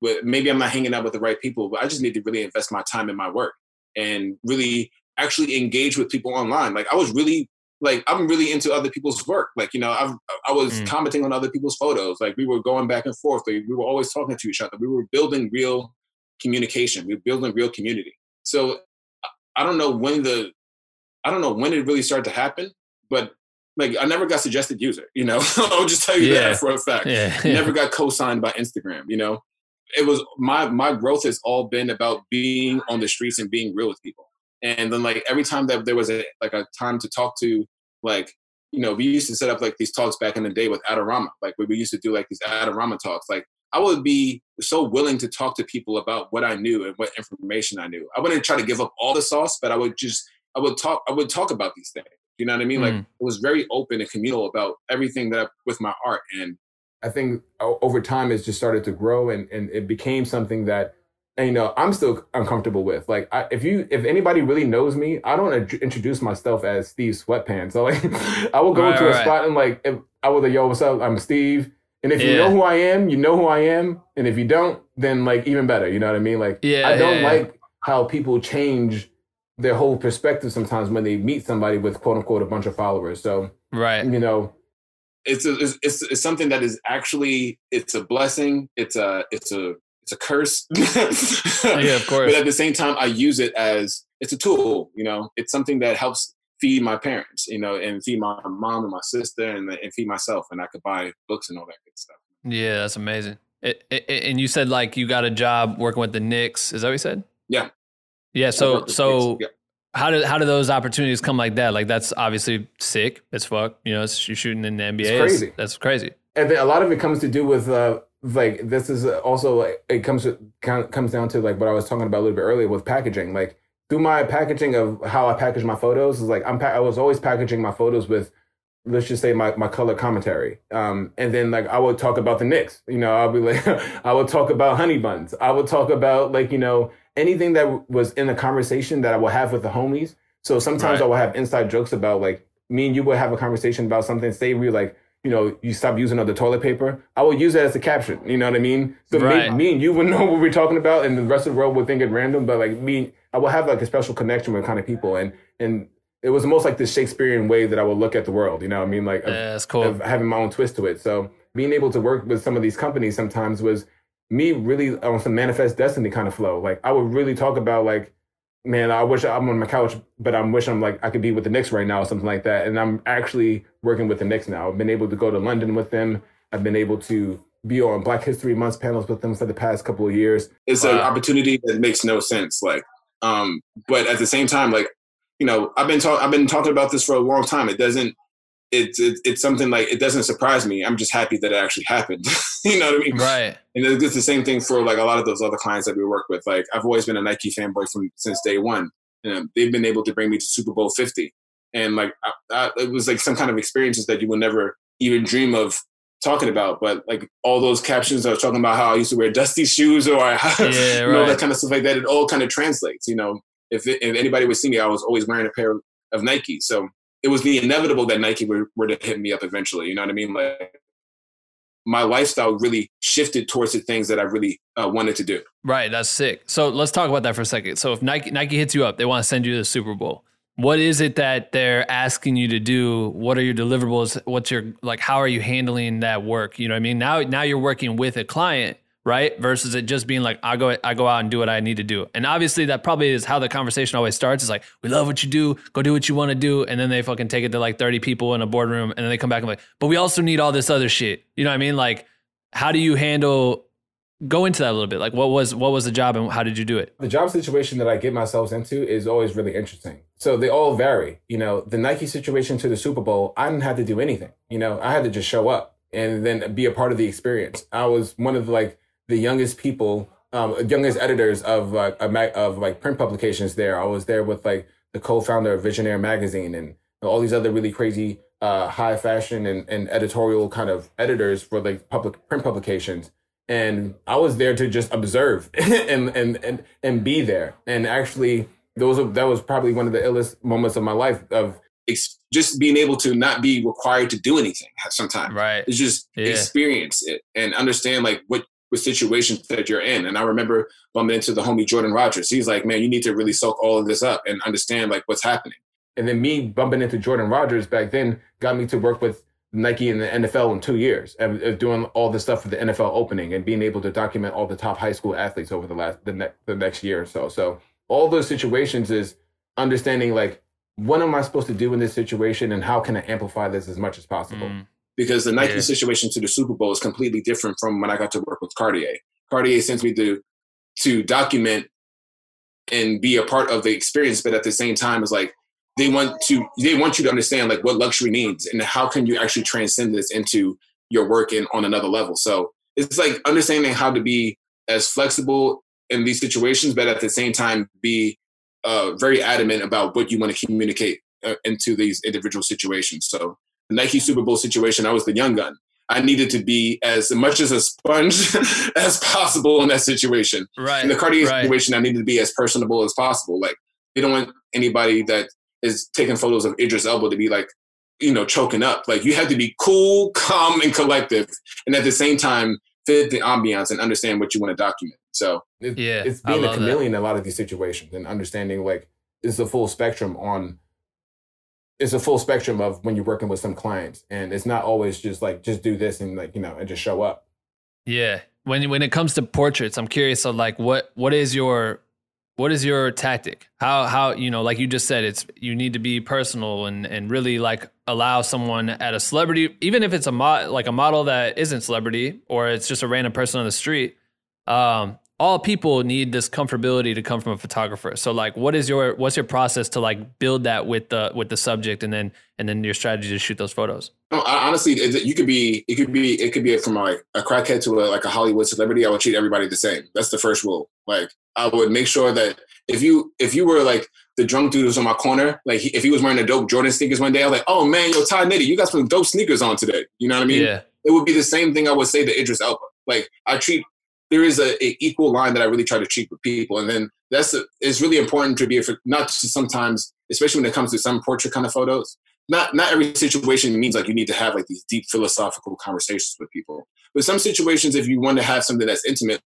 but maybe I'm not hanging out with the right people, but I just need to really invest my time in my work and really actually engage with people online. Like I was really like I'm really into other people's work. Like you know, I I was mm. commenting on other people's photos. Like we were going back and forth. Like, we were always talking to each other. We were building real communication. We were building real community. So I don't know when the I don't know when it really started to happen, but like I never got suggested user. You know, I'll just tell you yeah. that for a fact. Yeah. Never got co-signed by Instagram. You know, it was my my growth has all been about being on the streets and being real with people. And then like every time that there was a like a time to talk to like you know we used to set up like these talks back in the day with Adorama. Like we used to do like these Adorama talks. Like I would be so willing to talk to people about what I knew and what information I knew. I wouldn't try to give up all the sauce, but I would just I would talk I would talk about these things. You know what I mean? Mm. Like it was very open and communal about everything that I, with my art and I think over time it's just started to grow and, and it became something that and, you know I'm still uncomfortable with. Like I, if you if anybody really knows me, I don't ad- introduce myself as Steve Sweatpants. So like I will go right, into a right. spot and like if I was like yo what's up I'm Steve. And if yeah. you know who I am, you know who I am. And if you don't, then like even better. You know what I mean? Like yeah, I don't yeah, like how people change their whole perspective sometimes when they meet somebody with quote unquote a bunch of followers. So right, you know, it's a, it's, it's, it's something that is actually it's a blessing. It's a it's a it's a curse. yeah, of course. But at the same time, I use it as it's a tool. You know, it's something that helps feed my parents. You know, and feed my mom and my sister, and and feed myself. And I could buy books and all that good stuff. Yeah, that's amazing. It, it, and you said like you got a job working with the Knicks. Is that what you said? Yeah. Yeah. So so. Yeah how did how do those opportunities come like that? Like that's obviously sick as fuck. You know, you're shooting in the NBA. It's crazy. That's crazy. And a lot of it comes to do with uh, like this is also like, it comes to, comes down to like what I was talking about a little bit earlier with packaging. Like through my packaging of how I package my photos is like I'm I was always packaging my photos with let's just say my, my color commentary. Um, and then like I would talk about the Knicks. You know, I'll be like I would talk about honey buns. I would talk about like, you know, anything that was in the conversation that I will have with the homies. So sometimes right. I will have inside jokes about like me and you will have a conversation about something. Say we like, you know, you stop using other toilet paper. I will use that as a caption. You know what I mean? So right. me, me, and you would know what we're talking about, and the rest of the world would think it random. But like me, I will have like a special connection with kind of people, and and it was almost like this Shakespearean way that I would look at the world. You know what I mean? Like yeah, of, cool. Of having my own twist to it. So being able to work with some of these companies sometimes was me really on some manifest destiny kind of flow. Like I would really talk about like, man, I wish I'm on my couch, but I'm wishing I'm like I could be with the Knicks right now or something like that. And I'm actually working with the Knicks now. I've been able to go to London with them. I've been able to be on Black History Month panels with them for the past couple of years. It's an opportunity that makes no sense. Like, um, but at the same time, like, you know, I've been talking, I've been talking about this for a long time. It doesn't, it's, it's it's something like it doesn't surprise me. I'm just happy that it actually happened. you know what I mean? Right. And it's the same thing for like a lot of those other clients that we work with. Like I've always been a Nike fanboy from since day one. And they've been able to bring me to Super Bowl 50, and like I, I, it was like some kind of experiences that you would never even dream of talking about. But like all those captions I was talking about how I used to wear dusty shoes or how, yeah, you know that kind of stuff like that. It all kind of translates. You know, if it, if anybody was seeing it, I was always wearing a pair of Nike. So it was the inevitable that Nike were, were to hit me up eventually. You know what I mean? Like my lifestyle really shifted towards the things that I really uh, wanted to do. Right, that's sick. So let's talk about that for a second. So if Nike Nike hits you up, they want to send you to the Super Bowl. What is it that they're asking you to do? What are your deliverables? What's your like? How are you handling that work? You know what I mean? Now, now you're working with a client right? Versus it just being like, I go, I go out and do what I need to do. And obviously that probably is how the conversation always starts. It's like, we love what you do, go do what you want to do. And then they fucking take it to like 30 people in a boardroom and then they come back and like, but we also need all this other shit. You know what I mean? Like, how do you handle go into that a little bit like what was what was the job and how did you do it the job situation that i get myself into is always really interesting so they all vary you know the nike situation to the super bowl i didn't have to do anything you know i had to just show up and then be a part of the experience i was one of the like the youngest people, um, youngest editors of like of like print publications. There, I was there with like the co-founder of Visionaire magazine and all these other really crazy uh, high fashion and, and editorial kind of editors for like public print publications. And I was there to just observe and, and, and, and be there. And actually, those that was probably one of the illest moments of my life of just being able to not be required to do anything sometimes. Right. It's just yeah. experience it and understand like what with situations that you're in. And I remember bumping into the homie Jordan Rogers. He's like, man, you need to really soak all of this up and understand like what's happening. And then me bumping into Jordan Rogers back then got me to work with Nike and the NFL in two years of, of doing all the stuff for the NFL opening and being able to document all the top high school athletes over the last the, ne- the next year or so. So all those situations is understanding like what am I supposed to do in this situation and how can I amplify this as much as possible. Mm. Because the Nike yeah. situation to the Super Bowl is completely different from when I got to work with Cartier. Cartier sends me to to document and be a part of the experience, but at the same time, it's like they want to they want you to understand like what luxury means and how can you actually transcend this into your work and on another level. So it's like understanding how to be as flexible in these situations, but at the same time be uh, very adamant about what you want to communicate uh, into these individual situations. So the Nike Super Bowl situation, I was the young gun. I needed to be as much as a sponge as possible in that situation. Right. In the Cartier right. situation, I needed to be as personable as possible. Like they don't want anybody that is taking photos of Idris Elba to be like, you know, choking up. Like you have to be cool, calm, and collective, and at the same time fit the ambiance and understand what you want to document. So it, yeah, it's being a chameleon that. in a lot of these situations and understanding like it's a full spectrum on. It's a full spectrum of when you're working with some clients, and it's not always just like just do this and like you know and just show up. Yeah, when when it comes to portraits, I'm curious of like what what is your what is your tactic how how you know like you just said it's you need to be personal and and really like allow someone at a celebrity even if it's a mod like a model that isn't celebrity or it's just a random person on the street um all people need this comfortability to come from a photographer. So like what is your what's your process to like build that with the with the subject and then and then your strategy to shoot those photos? Um, no, honestly, it, you could be it could be it could be from like a crackhead to a, like a Hollywood celebrity. I would treat everybody the same. That's the first rule. Like I would make sure that if you if you were like the drunk dude who's on my corner, like he, if he was wearing a dope Jordan sneakers one day, I'm like, oh man, yo, Ty Nitty, you got some dope sneakers on today. You know what I mean? Yeah. It would be the same thing I would say to Idris Elba. Like I treat there is a, a, equal line that I really try to treat with people, and then that's a, it's really important to be not to sometimes, especially when it comes to some portrait kind of photos. Not not every situation means like you need to have like these deep philosophical conversations with people, but some situations, if you want to have something that's intimate,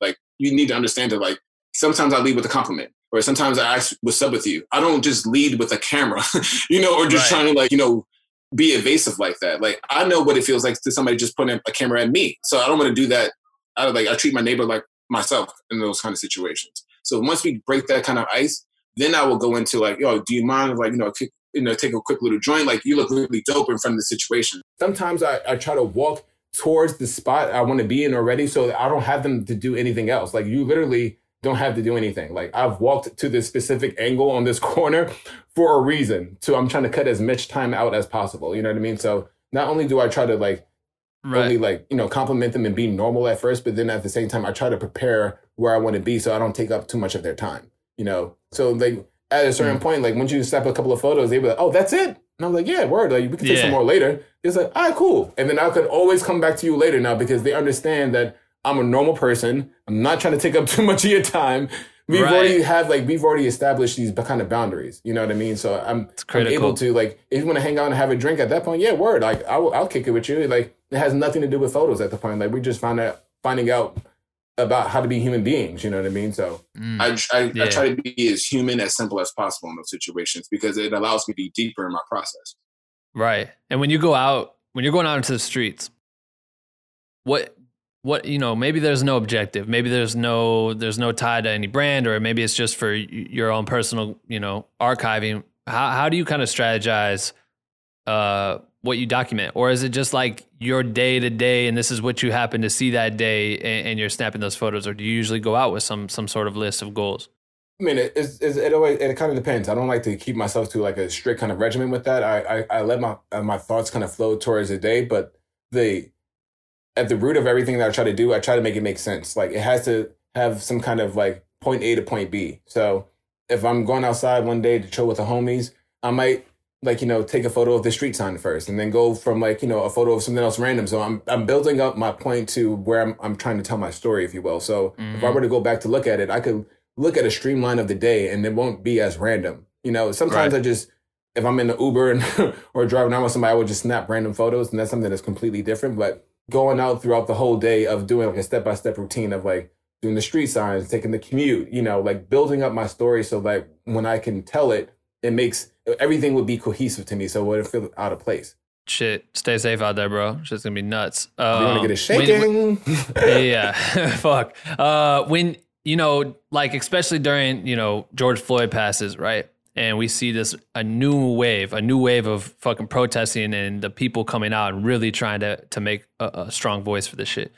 like you need to understand that like sometimes I lead with a compliment, or sometimes I ask what's up with you. I don't just lead with a camera, you know, or just right. trying to like you know be evasive like that. Like I know what it feels like to somebody just putting a camera at me, so I don't want to do that I like I treat my neighbor like myself in those kind of situations. So once we break that kind of ice, then I will go into like, yo, do you mind if like you know, kick, you know, take a quick little joint? Like you look really dope in front of the situation. Sometimes I, I try to walk towards the spot I want to be in already, so I don't have them to do anything else. Like you literally don't have to do anything. Like I've walked to this specific angle on this corner for a reason. So I'm trying to cut as much time out as possible. You know what I mean? So not only do I try to like right. only like you know compliment them and be normal at first, but then at the same time I try to prepare where I want to be so I don't take up too much of their time. You know, so like at a certain mm. point, like once you snap a couple of photos, they be like, "Oh, that's it." And I'm like, "Yeah, word. Like we can take yeah. some more later." It's like, "All right, cool." And then I could always come back to you later now because they understand that I'm a normal person. I'm not trying to take up too much of your time. We've right. already have like we've already established these kind of boundaries. You know what I mean? So I'm, I'm able to like if you want to hang out and have a drink at that point, yeah, word. Like I will, I'll kick it with you. Like it has nothing to do with photos at the point. Like we just find out finding out about how to be human beings. You know what I mean? So mm. I, I, yeah. I, try to be as human as simple as possible in those situations because it allows me to be deeper in my process. Right. And when you go out, when you're going out into the streets, what what you know maybe there's no objective maybe there's no there's no tie to any brand or maybe it's just for your own personal you know archiving how, how do you kind of strategize uh what you document or is it just like your day to day and this is what you happen to see that day and, and, you're snapping those photos or do you usually go out with some some sort of list of goals I mean, it, it's, it, always, it kind of depends. I don't like to keep myself to like a strict kind of regimen with that. I, I, I let my uh, my thoughts kind of flow towards the day, but the at the root of everything that I try to do, I try to make it make sense. Like it has to have some kind of like point A to point B. So if I'm going outside one day to chill with the homies, I might like you know take a photo of the street sign first and then go from like you know a photo of something else random so i'm i'm building up my point to where i'm, I'm trying to tell my story if you will so mm-hmm. if i mm-hmm. were to go back to look at it i could look at a streamline of the day and it won't be as random you know sometimes right. i just if i'm in the uber and or driving around with somebody i would just snap random photos and that's something that's completely different but going out throughout the whole day of doing like a step by step routine of like doing the street signs, taking the commute, you know, like building up my story so that when I can tell it, it makes everything would be cohesive to me. So it wouldn't feel out of place. Shit, stay safe out there, bro. It's just gonna be nuts. Um, you want to get it shaking? When, yeah, fuck. Uh, when you know, like especially during you know George Floyd passes, right? And we see this a new wave, a new wave of fucking protesting and the people coming out and really trying to to make a, a strong voice for this shit.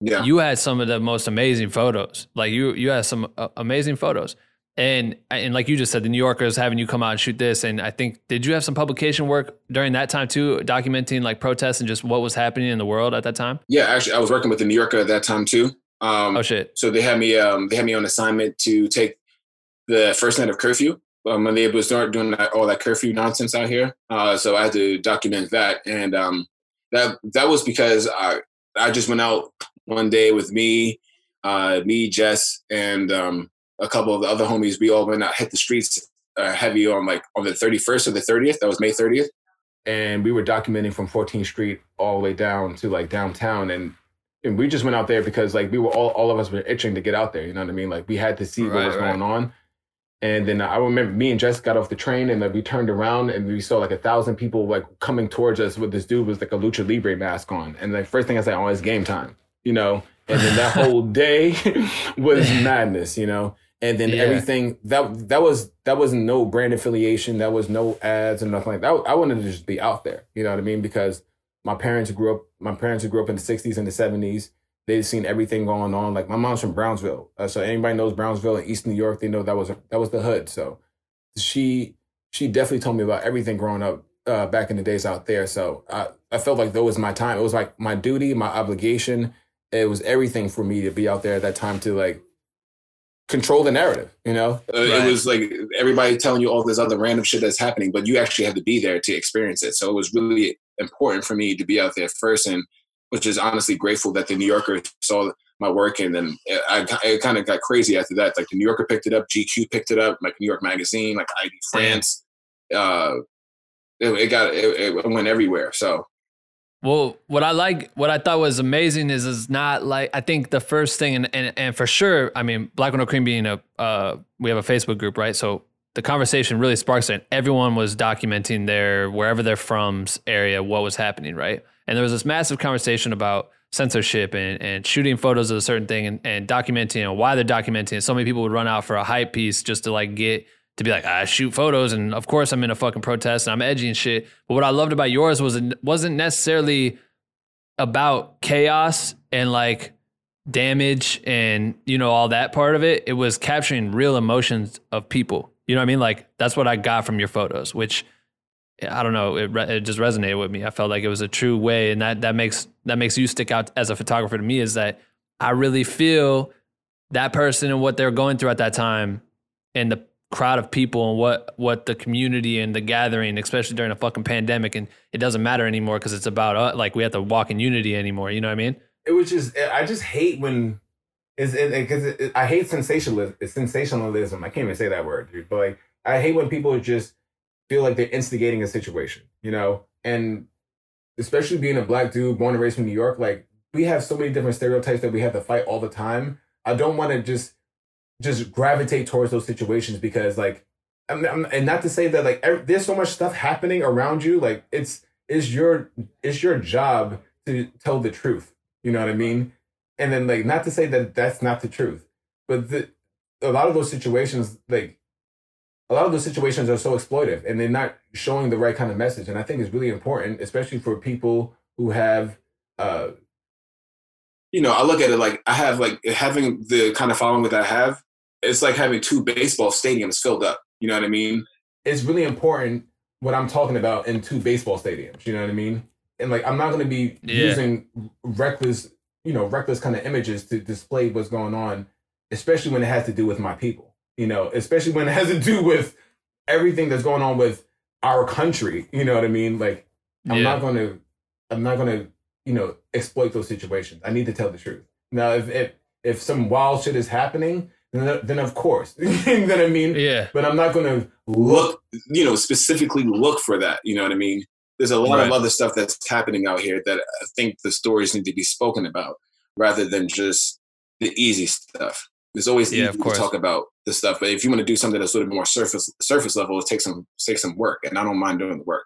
Yeah. You had some of the most amazing photos. Like you you had some uh, amazing photos. And and like you just said, the New Yorkers having you come out and shoot this. And I think did you have some publication work during that time too, documenting like protests and just what was happening in the world at that time? Yeah, actually, I was working with the New Yorker at that time too. Um, oh shit! So they had me um, they had me on assignment to take the first night of curfew um, when they was start doing that, all that curfew nonsense out here. Uh, so I had to document that, and um, that that was because I I just went out one day with me, uh, me, Jess, and um, a couple of the other homies. We all went out, hit the streets uh, heavy on like on the 31st or the 30th. That was May 30th. And we were documenting from 14th Street all the way down to like downtown, and and we just went out there because like we were all all of us were itching to get out there. You know what I mean? Like we had to see right, what was right. going on and then I remember me and Jess got off the train and then we turned around and we saw like a thousand people like coming towards us with this dude with like a lucha libre mask on. And the first thing I said, oh, it's game time, you know? And then that whole day was madness, you know? And then yeah. everything that that was that was no brand affiliation, that was no ads and nothing like that. I wanted to just be out there, you know what I mean? Because my parents grew up my parents grew up in the 60s and the 70s they've seen everything going on. Like my mom's from Brownsville, uh, so anybody knows Brownsville in East New York, they know that was that was the hood. So she she definitely told me about everything growing up uh, back in the days out there. So I I felt like that was my time. It was like my duty, my obligation. It was everything for me to be out there at that time to like control the narrative. You know, uh, right. it was like everybody telling you all this other random shit that's happening, but you actually had to be there to experience it. So it was really important for me to be out there first and which is honestly grateful that the New Yorker saw my work and then I, I kind of got crazy after that. Like the New Yorker picked it up, GQ picked it up, like New York Magazine, like ID France. Uh, it, it got it, it went everywhere. So well, what I like, what I thought was amazing is, is not like I think the first thing, and and, and for sure, I mean, Black No Cream being a, uh, we have a Facebook group, right? So the conversation really sparks it. Everyone was documenting their wherever they're from's area, what was happening, right? And there was this massive conversation about censorship and, and shooting photos of a certain thing and, and documenting and why they're documenting. And so many people would run out for a hype piece just to like get to be like, I shoot photos. And of course I'm in a fucking protest and I'm edgy and shit. But what I loved about yours was it wasn't necessarily about chaos and like damage and, you know, all that part of it. It was capturing real emotions of people. You know what I mean? Like that's what I got from your photos, which I don't know, it, it just resonated with me. I felt like it was a true way, and that that makes that makes you stick out as a photographer to me. Is that I really feel that person and what they're going through at that time, and the crowd of people and what what the community and the gathering, especially during a fucking pandemic, and it doesn't matter anymore because it's about uh, like we have to walk in unity anymore. You know what I mean? It was just I just hate when is it because I hate sensationalism. Sensationalism. I can't even say that word, dude. But like I hate when people just feel like they're instigating a situation, you know? And especially being a black dude born and raised from New York, like we have so many different stereotypes that we have to fight all the time. I don't want to just just gravitate towards those situations because like I'm, I'm, and not to say that like every, there's so much stuff happening around you like it's it's your it's your job to tell the truth you know what i mean and then like not to say that that's not the truth but the, a lot of those situations like a lot of those situations are so exploitive and they're not showing the right kind of message. And I think it's really important, especially for people who have, uh, you know, I look at it like I have like having the kind of following that I have. It's like having two baseball stadiums filled up. You know what I mean? It's really important what I'm talking about in two baseball stadiums. You know what I mean? And like, I'm not going to be yeah. using reckless, you know, reckless kind of images to display what's going on, especially when it has to do with my people you know, especially when it has to do with everything that's going on with our country. You know what I mean? Like, I'm yeah. not going to, I'm not going to, you know, exploit those situations. I need to tell the truth. Now, if if if some wild shit is happening, then then of course, you know what I mean? Yeah. But I'm not going to look, you know, specifically look for that. You know what I mean? there's a lot Right. of other stuff that's happening out here that I think the stories need to be spoken about rather than just the easy stuff. There's always Yeah, easy of to talk about the stuff, but if you want to do something that's sort of more surface surface level, it takes some takes some work, and I don't mind doing the work.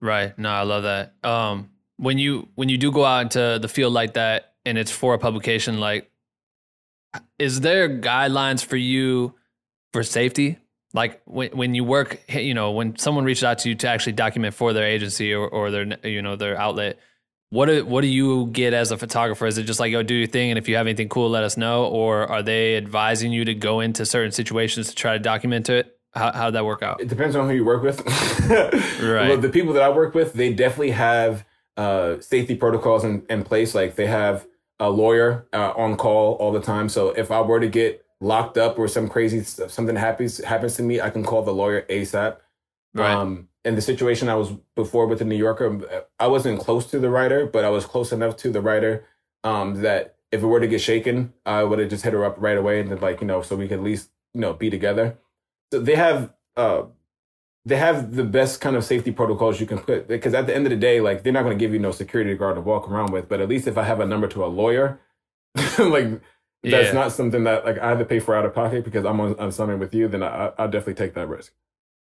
Right. No, I love that. Um, when you when you do go out into the field like that, and it's for a publication, like, is there guidelines for you for safety? Like when when you work, you know, when someone reaches out to you to actually document for their agency or, or their you know their outlet, what do what do you get as a photographer? Is it just like yo do your thing, and if you have anything cool, let us know, or are they advising you to go into certain situations to try to document it? How how'd that work out? It depends on who you work with. Right. Well, the people that I work with, they definitely have uh, safety protocols in, in place. Like they have a lawyer uh, on call all the time. So if I were to get locked up or some crazy stuff, something happens happens to me, I can call the lawyer ASAP. Right. Um, in the situation I was before with the New Yorker, I wasn't close to the writer, but I was close enough to the writer um, that if it were to get shaken, I would have just hit her up right away and then like you know, so we could at least you know be together. So they have uh, they have the best kind of safety protocols you can put because at the end of the day, like they're not going to give you no security guard to walk around with, but at least if I have a number to a lawyer, like that's Yeah. not something that like I have to pay for out of pocket because I'm on, on something with you, then I, I'll definitely take that risk.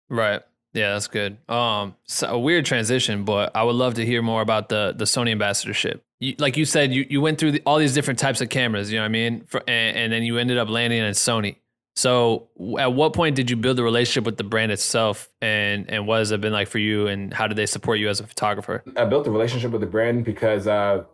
Right. Yeah, that's good. Um, so a weird transition, but I would love to hear more about the the Sony ambassadorship. You, like you said, you, you went through the, all these different types of cameras. You know what I mean? For, and, and then you ended up landing at Sony. So, at what point did you build a relationship with the brand itself, and and what has it been like for you, and how did they support you as a photographer? I built a relationship with the brand because uh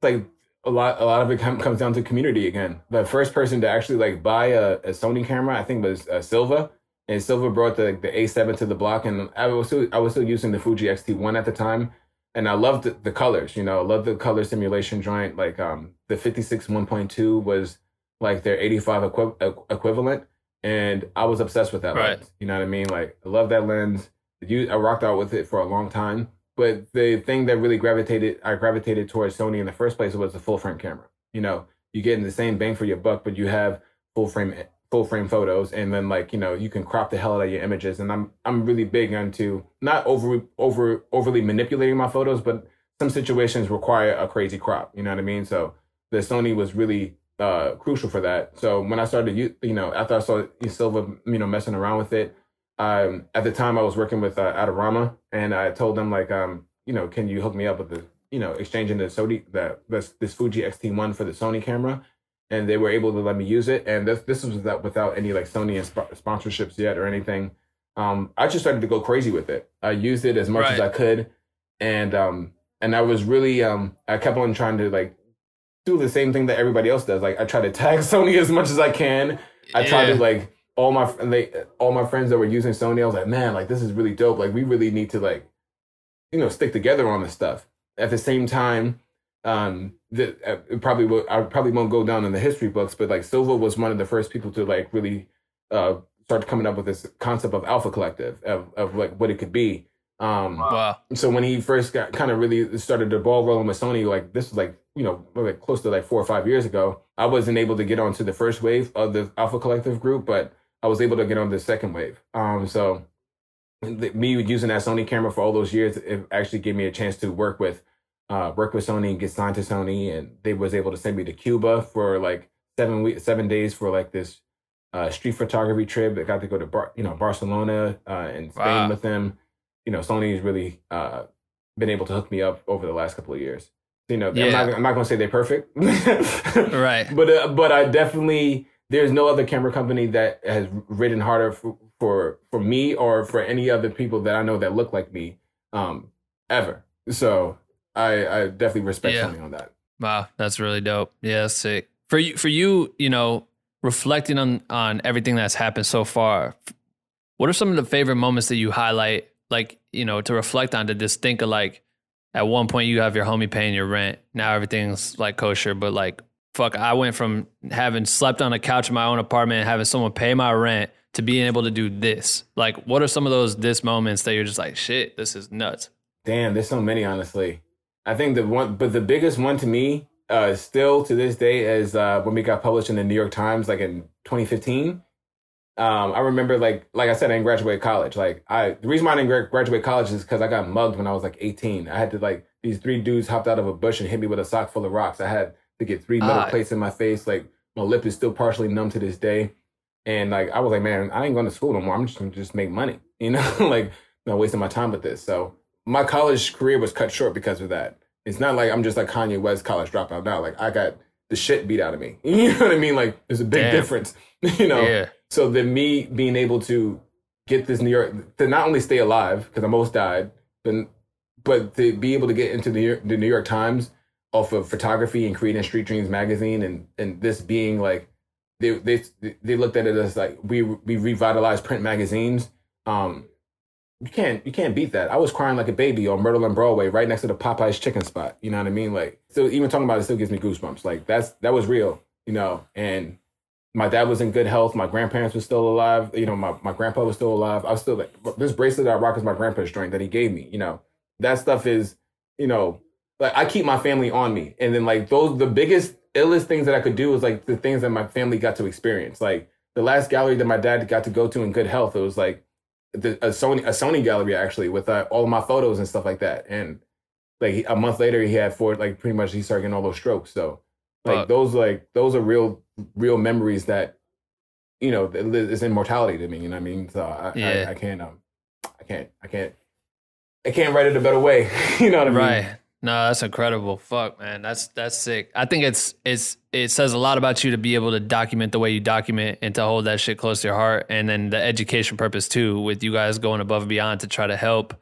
like a lot a lot of it com- comes down to community again. The first person to actually like buy a, a Sony camera, I think was uh, Silva. And Silva brought the the A7 to the block and I was still I was still using the Fuji X-T1 at the time and I loved the, the colors, you know, I loved the color simulation joint like um the 56 1.2 was like their 85 equi- equ- equivalent and I was obsessed with that Right. lens. You know what I mean? Like I love that lens. You, I rocked out with it for a long time. But the thing that really gravitated, I gravitated towards Sony in the first place was the full frame camera. You know, you getting the same bang for your buck, but you have full frame, full frame photos, and then like you know you can crop the hell out of your images. And I'm I'm really big into not over over overly manipulating my photos, but some situations require a crazy crop. You know what I mean? So the Sony was really uh, crucial for that. So when I started, you you know, after I saw Silva, you know, messing around with it, um, at the time I was working with uh, Adorama, and I told them like, um, you know, can you hook me up with the, you know, exchanging the Sony, the this, this Fuji X-T1 for the Sony camera, and they were able to let me use it. And this this was without without any like Sony sp- sponsorships yet or anything. Um, I just started to go crazy with it. I used it as much as I could, and um, and I was really um, I kept on trying to like do the same thing that everybody else does. Like I try to tag Sony as much as I can. I try to like all my they all my friends that were using Sony. I was like, man, like this is really dope. Like we really need to like, you know, stick together on this stuff. At the same time, um, that uh, it probably will, I probably won't go down in the history books, but like Silva was one of the first people to like really uh start coming up with this concept of Alpha Collective of of like what it could be. Um, Wow. so when he first got kind of really started the ball rolling with Sony, like this was like you know like close to like four or five years ago. I wasn't able to get onto the first wave of the Alpha Collective group, but I was able to get on the second wave. Um, so the, me using that Sony camera for all those years, it actually gave me a chance to work with uh, work with Sony and get signed to Sony, and they was able to send me to Cuba for like seven weeks, seven days for like this uh, street photography trip. I got to go to Bar- you know Barcelona uh, and Spain Wow. with them. You know, Sony's really uh, been able to hook me up over the last couple of years. You know, Yeah. I'm not I'm not gonna say they're perfect, Right. but uh, but I definitely there's no other camera company that has ridden harder for for, for me or for any other people that I know that look like me um, ever. So I I definitely respect Yeah. On that. Wow, that's really dope. Yeah, that's sick. For you, for you, you know, reflecting on on everything that's happened so far, what are some of the favorite moments that you highlight? Like, you know, to reflect on to just think of like, at one point you have your homie paying your rent. Now everything's like kosher, but like, fuck, I went from having slept on a couch in my own apartment, and having someone pay my rent, to being able to do this. Like, what are some of those this moments that you're just like, shit, this is nuts. Damn, there's so many, honestly. I think the one, but the biggest one to me, uh, still to this day, is uh, when we got published in the New York Times, like in 2015. um, I remember like like I said, I didn't graduate college. Like I, the reason why I didn't graduate college is because I got mugged when I was like 18. I had to like these three dudes hopped out of a bush and hit me with a sock full of rocks. I had to get three metal Ah. plates in my face. Like my lip is still partially numb to this day. And like I was like, man, I ain't going to school no more. I'm just gonna just make money. You know, like not wasting my time with this. So my college career was cut short because of that. It's not like I'm just like Kanye West college dropout now. Like I got the shit beat out of me. You know what I mean? Like there's a big Damn. difference. You know. Yeah. So then me being able to get this New York to not only stay alive because I almost died, but but to be able to get into the New York, the New York Times off of photography and creating Street Dreams magazine and and this being like they they they looked at it as like we we revitalized print magazines. Um, you can't you can't beat that. I was crying like a baby on Myrtle and Broadway, right next to the Popeyes chicken spot. You know what I mean? Like, so even talking about it still gives me goosebumps. Like that's that was real, you know. And my dad was in good health. My grandparents were still alive. You know, my, my grandpa was still alive. I was still like this bracelet I rock is my grandpa's joint that he gave me. You know, that stuff is, you know, like I keep my family on me. And then like those the biggest illest things that I could do was like the things that my family got to experience. Like the last gallery that my dad got to go to in good health, it was like the, a Sony a Sony gallery actually with uh, all of my photos and stuff like that. And like a month later, he had four like pretty much he started getting all those strokes. So like Fuck. those like those are real real memories that you know is immortality to me. You know what I mean? So I Yeah. I, I can't um I can't I can't I can't write it a better way. you know what I mean? Right. No, that's incredible. Fuck, man. That's that's sick. I think it's it's it says a lot about you to be able to document the way you document and to hold that shit close to your heart. And then the education purpose too, with you guys going above and beyond to try to help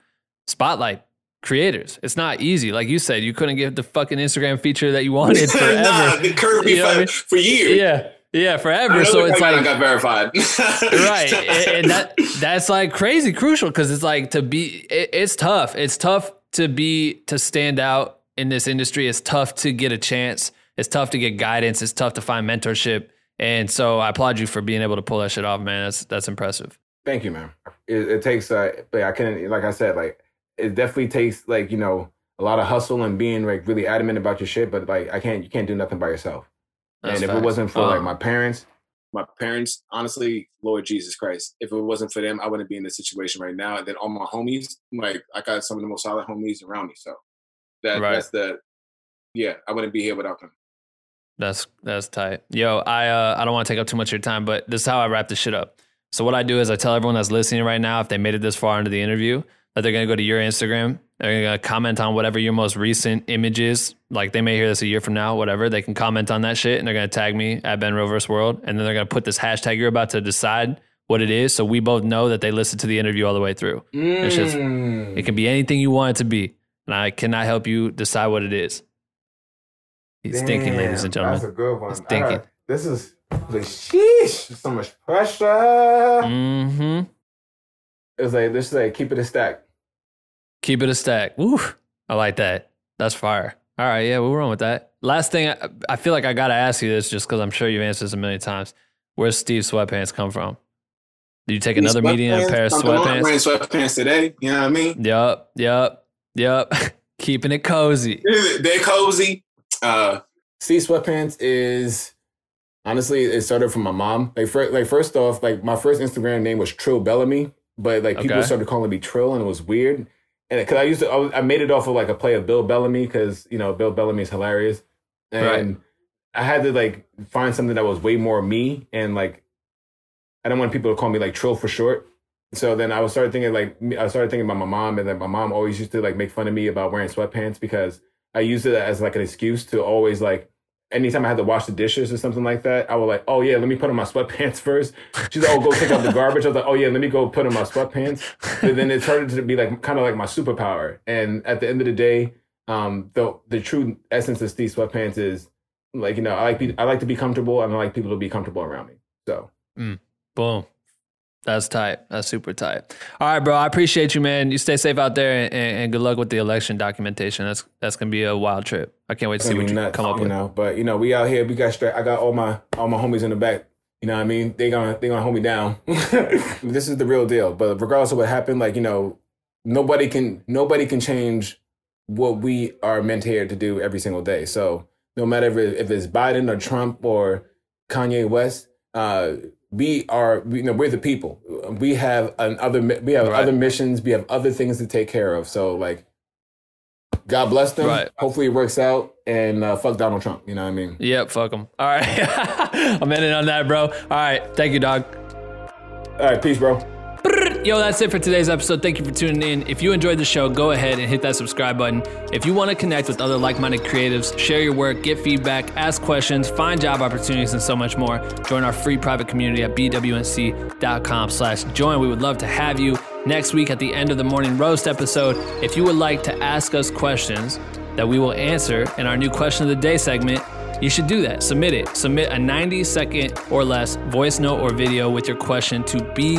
spotlight creators. It's not easy. Like you said, you couldn't get the fucking Instagram feature that you wanted forever. nah, the curve You know what I for, mean? for years. yeah. Yeah, forever. So it's like I got verified. right and, and that that's like crazy crucial because it's like to be it, it's tough it's tough to be to stand out in this industry it's tough to get a chance it's tough to get guidance it's tough to find mentorship and so i applaud you for being able to pull that shit off man that's that's impressive Thank you, man. It, it takes, uh, but I can, like I said, like it definitely takes, like you know, a lot of hustle and being like really adamant about your shit. But like, I can't, you can't do nothing by yourself. That's and if it wasn't for Uh, like my parents, my parents, honestly, Lord Jesus Christ, if it wasn't for them, I wouldn't be in this situation right now. And then all my homies, like I got some of the most solid homies around me. So that Right. that's the yeah, I wouldn't be here without them. That's that's tight. Yo, I uh, I don't want to take up too much of your time, but this is how I wrap this shit up. So what I do is I tell everyone that's listening right now, if they made it this far into the interview, that they're gonna go to your Instagram, they're gonna comment on whatever your most recent image is. Like they may hear this a year from now, whatever. They can comment on that shit and they're gonna tag me at Ben Roverse World, and then they're gonna put this hashtag you're about to decide what it is, so we both know that they listened to the interview all the way through. It's just- Mm. It can be anything you want it to be, and I cannot help you decide what it is. He's thinking, ladies and gentlemen. That's a good one. He's thinking. I got- this is the sheesh. So much pressure. Mm-hmm. It's like this is like keep it a stack. Keep it a stack. Woo. I like that. That's fire. All right. Yeah, we'll run with that. Last thing, I, I feel like I got to ask you this just because I'm sure you've answered this a million times. Where's Steve Sweatpants come from? Did you take another meeting in a pair of sweatpants? I'm wearing sweatpants? sweatpants today. You know what I mean? Yup. Yup. Yup. Keeping it cozy. They're cozy. Uh, Steve Sweatpants is honestly it started from my mom. Like first, like first off, like my first Instagram name was Trill Bellamy, but like people Okay. started calling me Trill, and it was weird. And because I used to, I, was, I made it off of like a play of Bill Bellamy because you know Bill Bellamy is hilarious, and Right. I had to like find something that was way more me, and like I don't want people to call me like Trill for short. So then I was started thinking like I started thinking about my mom, and then my mom always used to like make fun of me about wearing sweatpants because I used it as like an excuse to always like anytime I had to wash the dishes or something like that, I would like, oh yeah, let me put on my sweatpants first. She's like, oh, go take out the garbage. I was like, oh yeah, let me go put on my sweatpants. But then it started to be like kind of like my superpower. And at the end of the day, um, the the true essence of Steve Sweatpants is like you know I like be, I like to be comfortable and I like people to be comfortable around me. So Boom. That's tight. That's super tight. All right, bro. I appreciate you, man. You stay safe out there, and, and good luck with the election documentation. That's that's gonna be a wild trip. I can't wait to see what you nuts, come up you with. know. But you know, we out here. We got straight. I got all my all my homies in the back. You know what I mean? They gonna they gonna hold me down. this is the real deal. But regardless of what happened, like you know, nobody can nobody can change what we are meant here to do every single day. So no matter if, it, if it's Biden or Trump or Kanye West, uh, we are you know we're the people we have an other we have Right. other missions we have other things to take care of so like god bless them Right. hopefully it works out and uh, fuck donald trump you know what i mean Yep, fuck them. All right. I'm ending on that, bro. All right. Thank you, dog. all right peace bro Yo, that's it for today's episode. Thank you for tuning in. If you enjoyed the show, go ahead and hit that subscribe button. If you want to connect with other like-minded creatives, share your work, get feedback, ask questions, find job opportunities, and so much more, join our free private community at bwnc.com slash join. We would love to have you next week at the end of the morning roast episode. If you would like to ask us questions that we will answer in our new question of the day segment, you should do that. Submit it. Submit a 90 second or less voice note or video with your question to bwnsubmit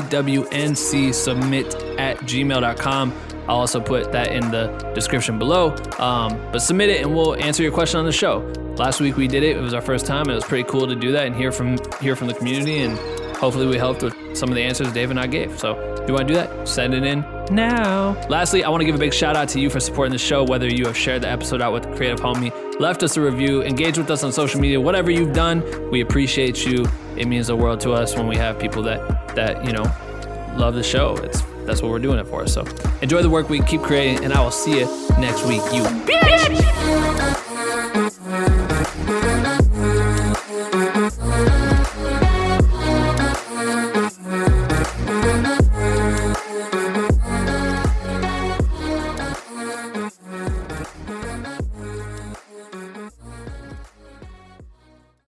at gmail.com. I'll also put that in the description below. Um, but submit it and we'll answer your question on the show. Last week we did it. It was our first time. It was pretty cool to do that and hear from hear from the community and hopefully we helped with some of the answers Dave and I gave. So if you want to do that, send it in now. Lastly, I want to give a big shout out to you for supporting the show, whether you have shared the episode out with a creative homie, left us a review, engaged with us on social media, whatever you've done, we appreciate you. It means the world to us when we have people that that, you know, love the show. It's that's what we're doing it for. So enjoy the work we keep creating, and I will see you next week. You bitch!